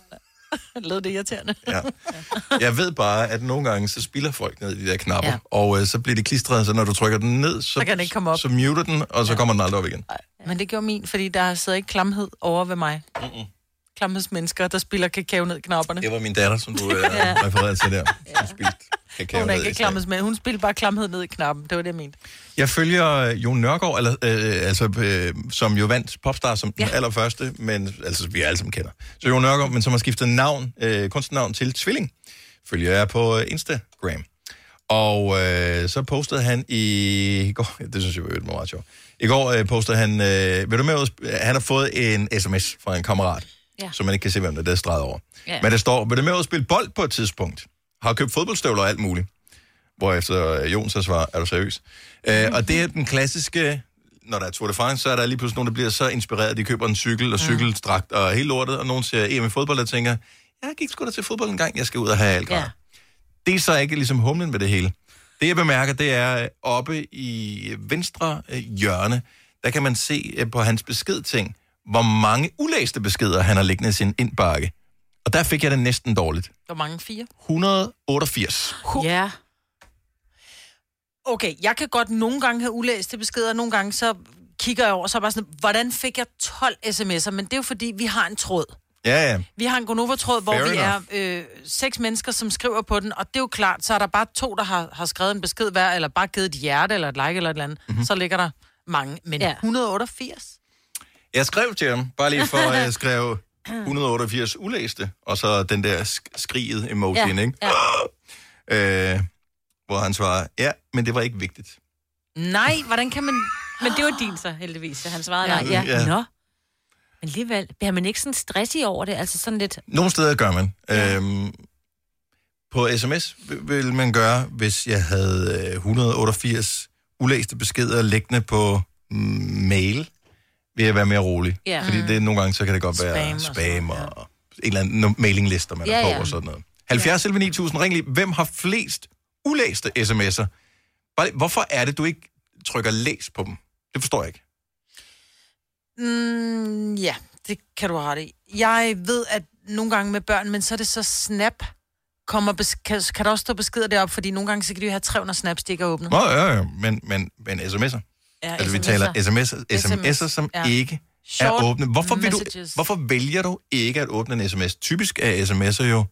Lød det irriterende. Ja. Jeg ved bare, at nogle gange, så spiller folk ned i de der knapper, ja. og øh, så bliver de klistret, så når du trykker den ned, så, Så kan den ikke komme op. så muter den, og så ja. kommer den aldrig op igen. Men det gjorde min, fordi der sidder ikke klamhed over ved mig. Mm-mm. Klamhedsmennesker, der spiller kakao ned i knapperne. Det var min datter, som du øh, Ja. refererede til der. Som spildte kakao Hun er ikke slag. klamhedsmand. Hun spiller bare klamhed ned i knappen. Det var det, jeg mente. Jeg følger øh, Jon Nørgaard, eller, øh, altså, øh, som jo vandt Popstar som den allerførste, men altså, vi alle sammen kender. Så Jon Nørgaard, men som har skiftet navn, øh, kunstnernavn til Tvilling, følger jeg på øh, Instagram. Og øh, så postede han i går, det synes jeg var meget sjovt. I går øh, postede han, øh, vil du med han har fået en sms fra en kammerat, Ja. så man ikke kan se, hvem det er, der er streget over. Ja. Men der står, vil du med og spille bold på et tidspunkt? Har købt fodboldstøvler og alt muligt. Hvorefter øh, Jon så svarer, er du seriøs? Øh, og det er den klassiske, når der er Tour de France, så er der lige pludselig nogen, der bliver så inspireret, de køber en cykel og cykeldragt og helt lortet, og nogen ser EM i fodbold og tænker, jeg gik sgu da til fodbold en gang, jeg skal ud og have alt ja. Det er så ikke ligesom humlen ved det hele. Det jeg bemærker, det er øh, oppe i venstre øh, hjørne, der kan man se på hans beskedting, hvor mange ulæste beskeder han har liggende i sin indbakke. Og der fik jeg det næsten dårligt. Hvor mange? Fire? 188. Ja. Okay, jeg kan godt nogle gange have ulæste beskeder, nogle gange så kigger jeg over, så er jeg bare sådan, hvordan fik jeg 12 sms'er? Men det er jo fordi, vi har en tråd. Ja, ja. Vi har en Gonova-tråd, hvor vi enough. er øh, seks mennesker, som skriver på den, og det er jo klart, så er der bare to, der har, har skrevet en besked hver, eller bare givet et hjerte, eller et like, eller et eller andet. Mhm. Mm-hmm. Så ligger der mange, men ja. Ja. 188? Jeg skrev til ham, bare lige for, at jeg skrev 188 ulæste, og så den der sk- skriget emoji, Ja, ikke? Øh, hvor han svarer, ja, men det var ikke vigtigt. Nej, hvordan kan man... Men det var din så, heldigvis. Så han svarede Ja. nej. Ja. Ja. ja. Nå. Men alligevel, bliver man ikke sådan stressig over det? Altså sådan lidt... Nogle steder gør man. Øhm, på sms vil- vil man gøre, hvis jeg havde øh, 188 ulæste beskeder liggende på mail, vil jeg være mere rolig. Ja. Fordi det, nogle gange, så kan det godt Spam være spam og, og en eller anden mailinglister, man Ja, er på ja. og sådan noget. 70 ja. 9000, ring lige. Hvem har flest ulæste sms'er? Hvorfor er det, du ikke trykker læs på dem? Det forstår jeg ikke. Mm, ja, det kan du have ret i. Jeg ved, at nogle gange med børn, men så er det så snap, kommer bes- kan, kan der også stå beskeder deroppe, fordi nogle gange så kan de jo have 300 snaps, de ikke er åbnet. Nå, ja, ja, men, men, men sms'er. Ja, Altså, vi taler sms'er, sms'er SMS, som ja. ikke er Short åbne. Hvorfor, vil du, hvorfor vælger du ikke at åbne en sms? Typisk er sms'er jo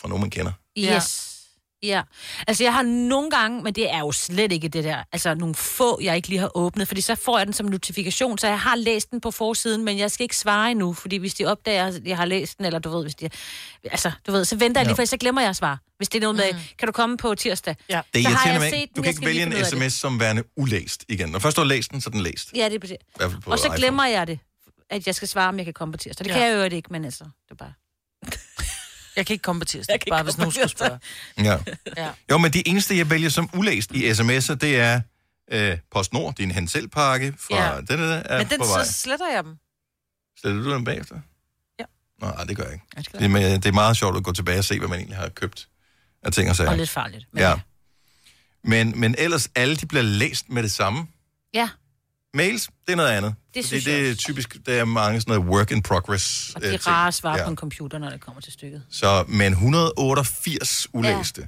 fra nogen, man kender. Yes. Ja. Altså, jeg har nogle gange, men det er jo slet ikke det der, altså nogle få, jeg ikke lige har åbnet, fordi så får jeg den som notifikation, så jeg har læst den på forsiden, men jeg skal ikke svare endnu, fordi hvis de opdager, at jeg har læst den, eller du ved, hvis de, altså, du ved, så venter jeg lige, Ja. for så glemmer jeg at svare. Hvis det er noget med, kan du komme på tirsdag? Ja. Det er har irriterende jeg med, set du kan ikke vælge en det. sms som værende ulæst igen. Når først du har læst den, så er den læst. Ja, det er på Og så iPhone. glemmer jeg det, at jeg skal svare, om jeg kan komme på tirsdag. Det Ja. kan jeg jo ikke, men altså, det er bare... Jeg kan ikke komme på tirsdag, Jeg kan bare hvis nogen skulle spørge. Ja. Ja. Jo, men de eneste, jeg vælger som ulæst i sms'er, det er øh, PostNord, din Henselpakke fra Ja. den der er Men den, på vej. så sletter jeg dem. Sletter du den bagefter? Ja. Nej, det gør jeg ikke. Det gør Det er, med, det er meget sjovt at gå tilbage og se, hvad man egentlig har købt af ting og sager. Og lidt farligt. Men Ja. Men, men ellers, alle de bliver læst med det samme. ja. Mails, det er noget andet. Det synes det jeg er typisk, der er mange sådan noget work in progress. Og øh, det er ting. rare at svare Ja. på en computer, når det kommer til stykket. Så, men 188 ulæste. Ja.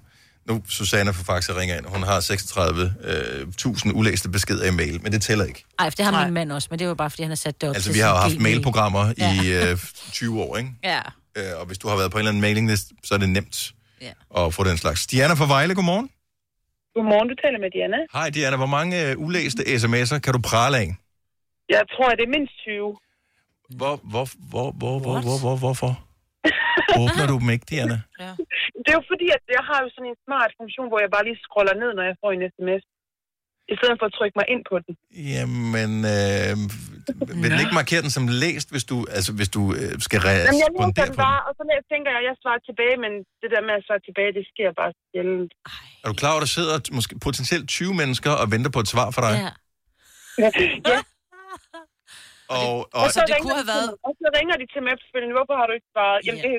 Nu, Susanne fra Faxe ringer ind. Hun har 36.000 ulæste beskeder i mail, men det tæller ikke. Ej, for det har Nej. min mand også, men det var bare, fordi han har sat det op Altså, til vi har jo haft mailprogrammer Ja. i øh, 20 år, ikke? Ja. Øh, og hvis du har været på en eller anden mailingliste, så er det nemt Ja. at få den slags. Diana fra Vejle, godmorgen. Godmorgen, du taler med Diana. Hej Diana, hvor mange øh, ulæste sms'er kan du prale af? Jeg tror, det er mindst 20. Hvor, hvor, hvor, hvor, hvor, hvor, hvor, hvorfor? Åbner du dem ikke, Diana? Ja. Det er jo fordi, at jeg har jo sådan en smart funktion, hvor jeg bare lige scroller ned, når jeg får en sms. I stedet for at trykke mig ind på den. Jamen, øh, vil den ikke markere den som læst, hvis du, altså, hvis du øh, skal Jamen, jeg læser respondere den bare, og så tænker jeg, at jeg svarer tilbage, men det der med at svare tilbage, det sker bare sjældent. Er du klar over, at der sidder måske potentielt 20 mennesker og venter på et svar fra dig? Ja. ja, Og, og, og, så det ringer kunne have været- og så ringer de til mig efterfølgende, hvorfor har du ikke svaret? Jamen, det,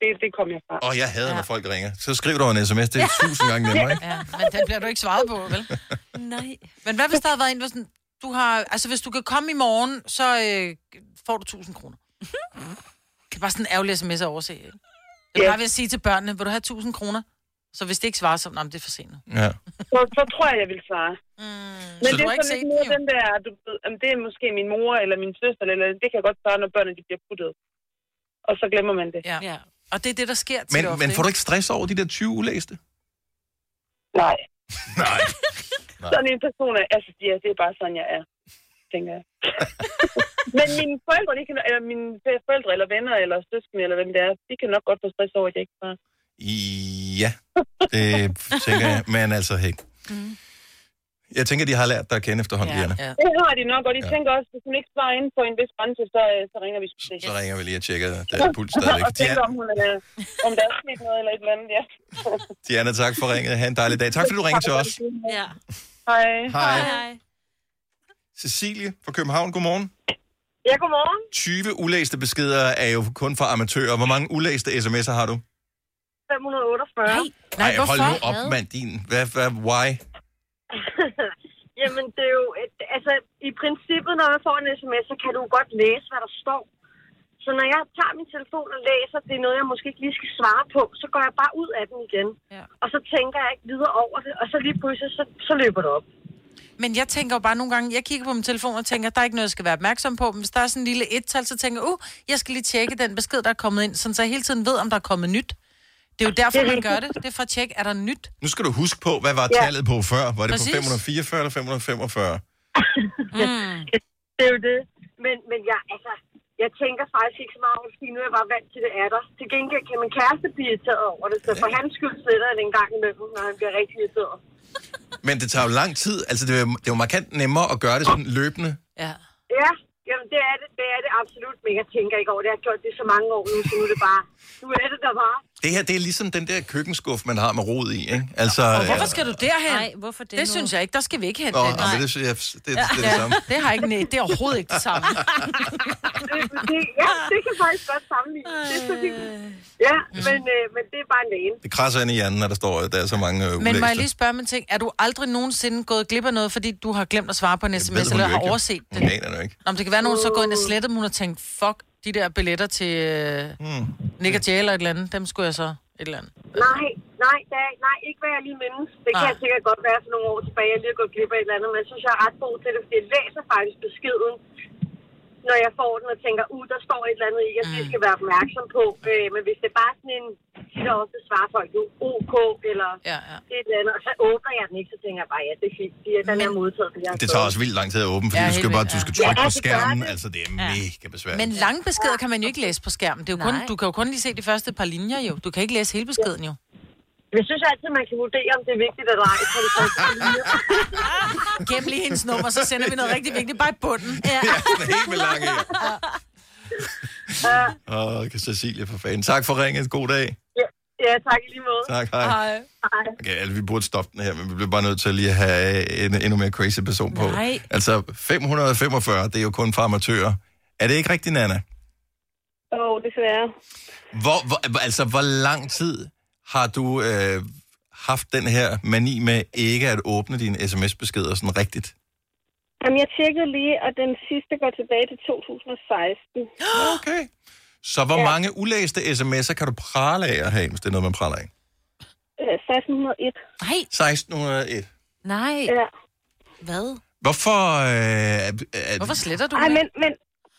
det, det kom jeg fra. og jeg hader, når folk ringer. Så skriv dog en sms, det er tusind gange nemmere, ikke? Ja, men den bliver du ikke svaret på, vel? Nej. Men hvad hvis der havde været en, hvor sådan, du har, altså hvis du kan komme i morgen, så øh, får du 1000 kroner. Det er bare sådan en ærgerlig sms at overse, ikke? Det er Ja. bare ved at sige til børnene, vil du have 1000 kroner? Så hvis det ikke svarer, så det er for sent. Ja. Så, så tror jeg, jeg vil svare. Mm. Men Så det du er sådan lidt den, mere den der, du ved, om det er måske min mor eller min søster, eller det kan jeg godt svare, når børnene de bliver puttet. Og så glemmer man det. Ja. ja. Og det er det, der sker til Men, ofte, men får du ikke stress over de der 20 ulæste? Nej. Nej. Sådan en person er, altså, ja, det er bare sådan, jeg er, tænker jeg. Men mine forældre, de kan, eller mine forældre, eller venner, eller søskende, eller hvem det er, de kan nok godt få stress over, at jeg ikke svarer. Ja, det tænker jeg. Men altså, hey. Jeg tænker, de har lært dig at kende efterhånden, ja, Diana. Ja. Det har de nok, og de Ja. tænker også, hvis hun ikke svarer inden på en vis grænse, så, øh, så ringer vi til Så ringer vi lige og tjekker deres puls stadigvæk. og tænker, Diana, om, hun er, om der er sket noget eller et eller andet, ja. Diana, tak for ringet. Ha' en dejlig dag. Tak fordi du ringede til os. Ja. Hej. Hej. Hej. Cecilie fra København, godmorgen. Ja, godmorgen. 20 ulæste beskeder er jo kun for amatører. Hvor mange ulæste sms'er har du? 548. Nej. Nej, Ej, hold nu op, mand. Din. Hvad, hvad, why? Jamen, det er jo... Et, altså, i princippet, når man får en sms, så kan du godt læse, hvad der står. Så når jeg tager min telefon og læser, det er noget, jeg måske ikke lige skal svare på, så går jeg bare ud af den igen. Ja. Og så tænker jeg ikke videre over det, og så lige pludselig, så, så løber det op. Men jeg tænker jo bare nogle gange, jeg kigger på min telefon og tænker, der er ikke noget, jeg skal være opmærksom på. Men hvis der er sådan en lille et-tal, så tænker jeg, uh, jeg skal lige tjekke den besked, der er kommet ind, sådan så jeg hele tiden ved, om der er kommet nyt. Det er jo derfor, man gør det. Det er for at tjekke, er der nyt? Nu skal du huske på, hvad var Ja. tallet på før? Var det Præcis. på 544 eller 545? Mm. Det er jo det. Men, men jeg, altså, jeg tænker faktisk ikke så meget over det, fordi nu er jeg bare vant til, det er der. Til gengæld kan min kæreste blive irriteret over det, så for hans skyld sletter jeg det en gang imellem, når han bliver rigtig irriteret. Men det tager jo lang tid. Altså, det er, jo- det er jo markant nemmere at gøre det sådan løbende. Ja. Ja, jamen det er det, det er det absolut, men jeg tænker ikke over det. Jeg har gjort det så mange år nu, så nu er det bare, nu er det der bare. Det her, det er ligesom den der køkkenskuff, man har med rod i, ikke? Altså, Og hvorfor skal du derhen? Nej, hvorfor det Det nu? synes jeg ikke. Der skal vi ikke hen. Nå, Dennis. nå, men det, synes jeg, det, det, det er det samme. det har ikke, det er overhovedet ikke det samme. det, det, ja, det kan faktisk godt sammenligne. Det er så fint. Ja, men, øh, men det er bare en lægen. Det krasser ind i hjernen, når der står, at der er så mange øh, Men må jeg lige spørge mig en ting? Er du aldrig nogensinde gået glip af noget, fordi du har glemt at svare på en sms, eller har ikke, overset det? Aner det jo ikke. Nå, men det kan være, at nogen så går ind og sletter hun har tænkt, fuck, de der billetter til øh, Hmm. Nick og Jay eller et eller andet, dem skulle jeg så et eller andet. Nej, nej, er, nej, ikke hvad jeg lige mindes. Det kan Nej. jeg sikkert godt være for nogle år tilbage. Jeg lige har gået glip af et eller andet, men jeg synes, jeg er ret god til det, fordi jeg læser faktisk beskeden, når jeg får den og tænker, uh, der står et eller andet i, jeg mm. skal være opmærksom på. Øh, men hvis det er bare sådan en, tit og ofte svarer folk jo OK, eller ja, ja. et eller andet, og så åbner jeg den ikke, så tænker jeg bare, ja, det er fint, fordi den er modtaget. Det, Det tager også vildt lang tid at åbne, fordi Ja, ja, du skal bare du skal ja. trykke Ja, på skærmen. det. Altså, det er Ja. mega besværligt. Men lange beskeder kan man jo ikke læse på skærmen. Det er jo kun, du kan jo kun lige se de første par linjer jo. Du kan ikke læse hele beskeden jo. Jeg synes altid, man kan vurdere, om det er vigtigt eller ej. på de første linjer. Gem lige hendes nummer, så sender vi noget rigtig vigtigt bare i bunden. Ja. helt med lang Åh, oh, Cecilie for fanden. Tak for ringet. God dag. Ja, ja, tak i lige måde. Tak, hej. Hej. Okay, altså, vi burde stoppe den her, men vi bliver bare nødt til lige at have en endnu mere crazy person på. Nej. Altså, 545, det er jo kun for amatører. Er det ikke rigtigt, Nana? Åh, oh, desværre. Hvor, hvor, altså, hvor lang tid har du øh, haft den her mani med ikke at åbne dine sms-beskeder sådan rigtigt? Jamen, jeg tjekkede lige, og den sidste går tilbage til 2016. Okay. Så hvor ja. mange ulæste sms'er kan du prale af at have, hvis det er noget, man praler af? Øh, 1601. Nej. 1601. Nej. Ja. Hvad? Hvorfor... Øh, øh, Hvorfor sletter du Ej, det? men, men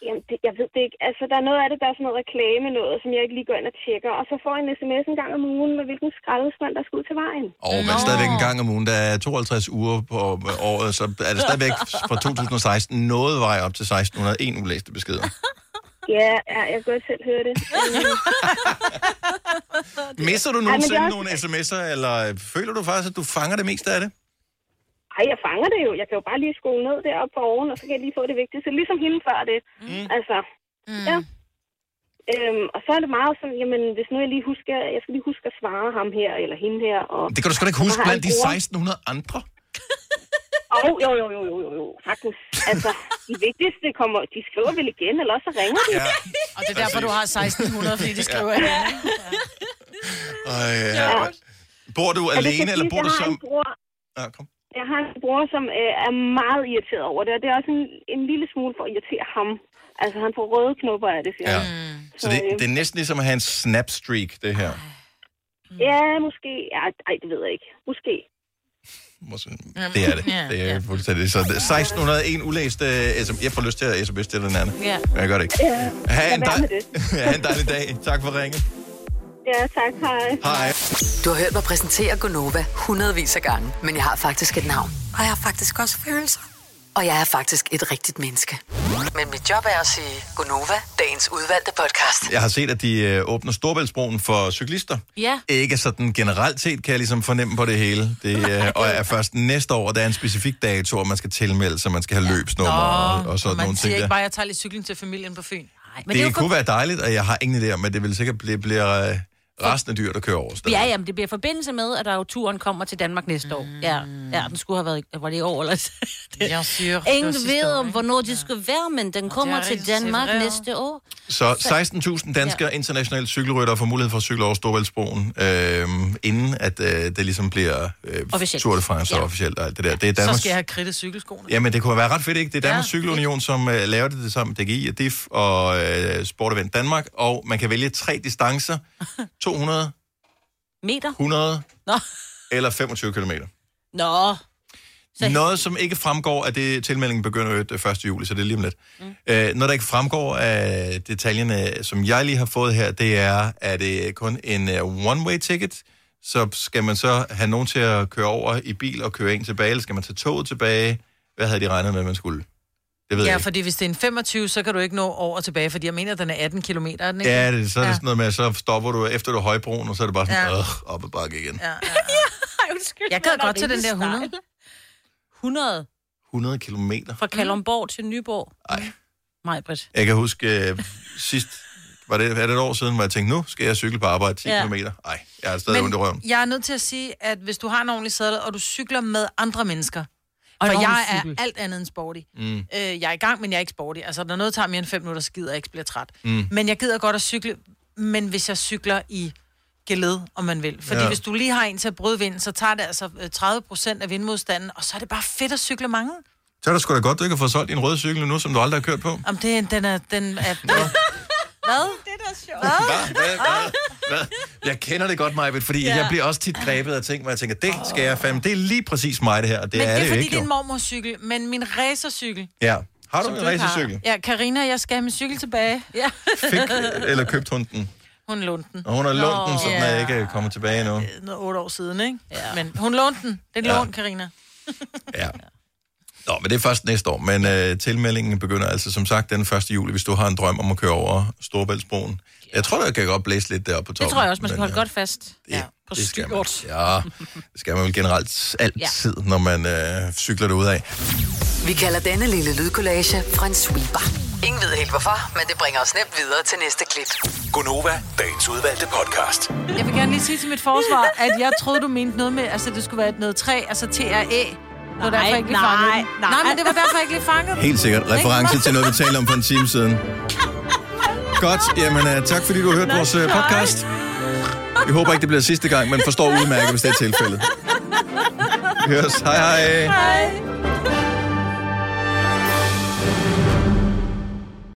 jamen, det, jeg ved det ikke. Altså, der er noget af det, der er sådan noget reklame noget, som jeg ikke lige går ind og tjekker. Og så får jeg en sms en gang om ugen med, hvilken skraldespand, der skal ud til vejen. Og men stadigvæk en gang om ugen, der er 52 uger på året, så er det stadigvæk fra 2016 noget vej op til 1601 ulæste beskeder. Ja, ja, jeg kan godt selv høre det. Misser du Ej, nogensinde det er også- nogle sms'er, eller føler du faktisk, at du fanger det meste af det? Ej, jeg fanger det jo. Jeg kan jo bare lige skrue ned deroppe på oven, og så kan jeg lige få det vigtigste. Ligesom hende før det. Mm. Altså, mm. ja. Øhm, og så er det meget sådan, jamen, hvis nu jeg lige husker, jeg skal lige huske at svare ham her, eller hende her. Og, Det kan du sgu da ikke huske blandt de en bror. 1600 andre. Åh, jo, jo, jo, jo, jo, jo, sagtens. Altså, de vigtigste kommer, de skriver vel igen, eller også så ringer de. Ja. Og det er derfor, du har 1600, fordi de skriver Ja. ja. Ej, ja. Bor du alene, eller bor du jeg har som... en Bror, Ja, kom. Jeg har en bror, som øh, er meget irriteret over det, og det er også en, en lille smule for at irritere ham. Altså, han får røde knopper af det, siger Ja. han. Så det, det er næsten ligesom at have en snapstreak, det her. Ja, måske. Ja, ej, det ved jeg ikke. Måske. Måske. Det er det. Det er fuldstændig. Så det er 1601 ulæste sms. Jeg får lyst til at sms til den anden. Ja. Men jeg gør det ikke. Ja, Ha' en, dej... ha' en dejlig dag. Tak for ringet. Ja, tak. Hej. Hej. Du har hørt mig præsentere Gonova hundredvis af gange, men jeg har faktisk et navn. Og jeg har faktisk også følelser. Og jeg er faktisk et rigtigt menneske. Men mit job er at sige Gonova, dagens udvalgte podcast. Jeg har set, at de øh, åbner Storbæltsbroen for cyklister. Ja. Ikke sådan generelt set, kan jeg ligesom fornemme på det hele. Det øh, og er først næste år, der er en specifik dato, og man skal tilmelde sig, man skal have løbsnummer og, og sådan man nogle siger ting. ikke Der. bare, at jeg tager lidt cykling til familien på Fyn. Nej, Det, det kunne være dejligt, og jeg har ingen idé om, men det vil sikkert blive, bliver øh, resten af dyr, der kører over. stadig. Ja, jamen, det bliver i forbindelse med, at der jo turen kommer til Danmark næste år. Ja, ja den skulle have været, var det i år, eller? det, Jeg siger, det Ingen sidste ved, om, hvornår de skulle være, men den kommer til Danmark næste år. Så 16.000 danskere ja. internationale cykelryttere får mulighed for at cykle over Storvældsbroen, øh, inden at øh, det ligesom bliver øh, Officielt. Tour de France ja. Ja. officielt og alt det der. Det er Så Danmarks... skal jeg have kridtet cykelskoene. Jamen, det kunne være ret fedt, ikke? Det er Danmarks Ja. ja. Cykelunion, som øh, laver det, det sammen med DGI og DIF og øh, Sport Event Danmark, og man kan vælge tre distancer. 200, Meter? 100 Nå. eller 25 km. Nå. Så... Noget, som ikke fremgår af det, tilmeldingen begynder jo den 1. juli, så det er lige om lidt. Mm. Øh, noget, der ikke fremgår af detaljerne, som jeg lige har fået her, det er, at det kun en uh, one-way ticket, så skal man så have nogen til at køre over i bil og køre ind tilbage, eller skal man tage toget tilbage? Hvad havde de regnet med, man skulle? Det ved ja, jeg ikke. fordi hvis det er en 25, så kan du ikke nå over og tilbage, fordi jeg mener, at den er 18 km. Er den ikke? Ja, det, så er det ja. sådan noget med, at så stopper du efter du er højbroen, og så er det bare sådan, Ja. øh, op ad bakke igen. Ja, ja, ja. Jeg gad godt til den der 100. 100 100 kilometer. fra Kalundborg til Nyborg. Nej. Mig, Britt. Jeg kan huske øh, sidst, var det, er det et år siden, hvor jeg tænkte, nu skal jeg cykle på arbejde 10 Ja. ja. km. Nej, jeg er stadig Men ondt i røven. jeg er nødt til at sige, at hvis du har en ordentlig sædel, og du cykler med andre mennesker, For jeg ordentlig er alt andet end sporty. Mm. Øh, jeg er i gang, men jeg er ikke sporty. Altså, når noget tager mere end fem minutter, så gider jeg ikke blive træt. Mm. Men jeg gider godt at cykle, men hvis jeg cykler i geled, om man vil. Fordi Ja. hvis du lige har en til at bryde vinden, så tager det altså øh, 30 procent af vindmodstanden, og så er det bare fedt at cykle mange. Så er det sgu da godt, du ikke har fået solgt din røde cykel nu, som du aldrig har kørt på. Om det, er- den er... Den er Hvad? Det er da sjovt. Hvad? Hvad? Hvad? Hvad? Jeg kender det godt, Majbet, fordi Ja. jeg bliver også tit grebet af ting, hvor jeg tænker, det skal jeg fandme. Det er lige præcis mig, det her, og det men er det er det fordi, ikke. det er en Jo. mormorcykel, men min racercykel... Ja. Har du en racercykel? Ja, Karina, jeg skal have min cykel tilbage. Ja. Fik, eller købte hun den? Hun lånte den. Og hun har lånt den, så den er ikke kommet tilbage endnu. Noget otte år siden, ikke? Ja. Men hun lånte den. Det er Ja. lånt, Karina. Ja. Nå, men det er først næste år. Men øh, tilmeldingen begynder altså som sagt den 1. juli, hvis du har en drøm om at køre over Storebæltsbroen. Jeg tror, der kan godt blæse lidt deroppe på toppen. Det tror jeg også, man skal holde øh, godt fast. Ja, på det skal man. Ja, det skal man vel generelt altid, ja. når man øh, cykler derud af. Vi kalder denne lille lydkollage en sweeper. Ingen ved helt hvorfor, men det bringer os nemt videre til næste klip. Gunova, dagens udvalgte podcast. Jeg vil gerne lige sige til mit forsvar, at jeg troede, du mente noget med, altså det skulle være noget træ, altså T-R-Æ. Det var derfor, jeg ikke lige nej, fangede den. nej. nej, men det var derfor, jeg ikke lige fangede den. Helt sikkert. Reference til noget, vi talte om for en time siden. Godt, jamen uh, tak fordi du har hørt vores uh, podcast. Vi håber ikke, det bliver sidste gang, men forstår udmærket, hvis det er tilfældet. Vi høres. Hej hej. Hej.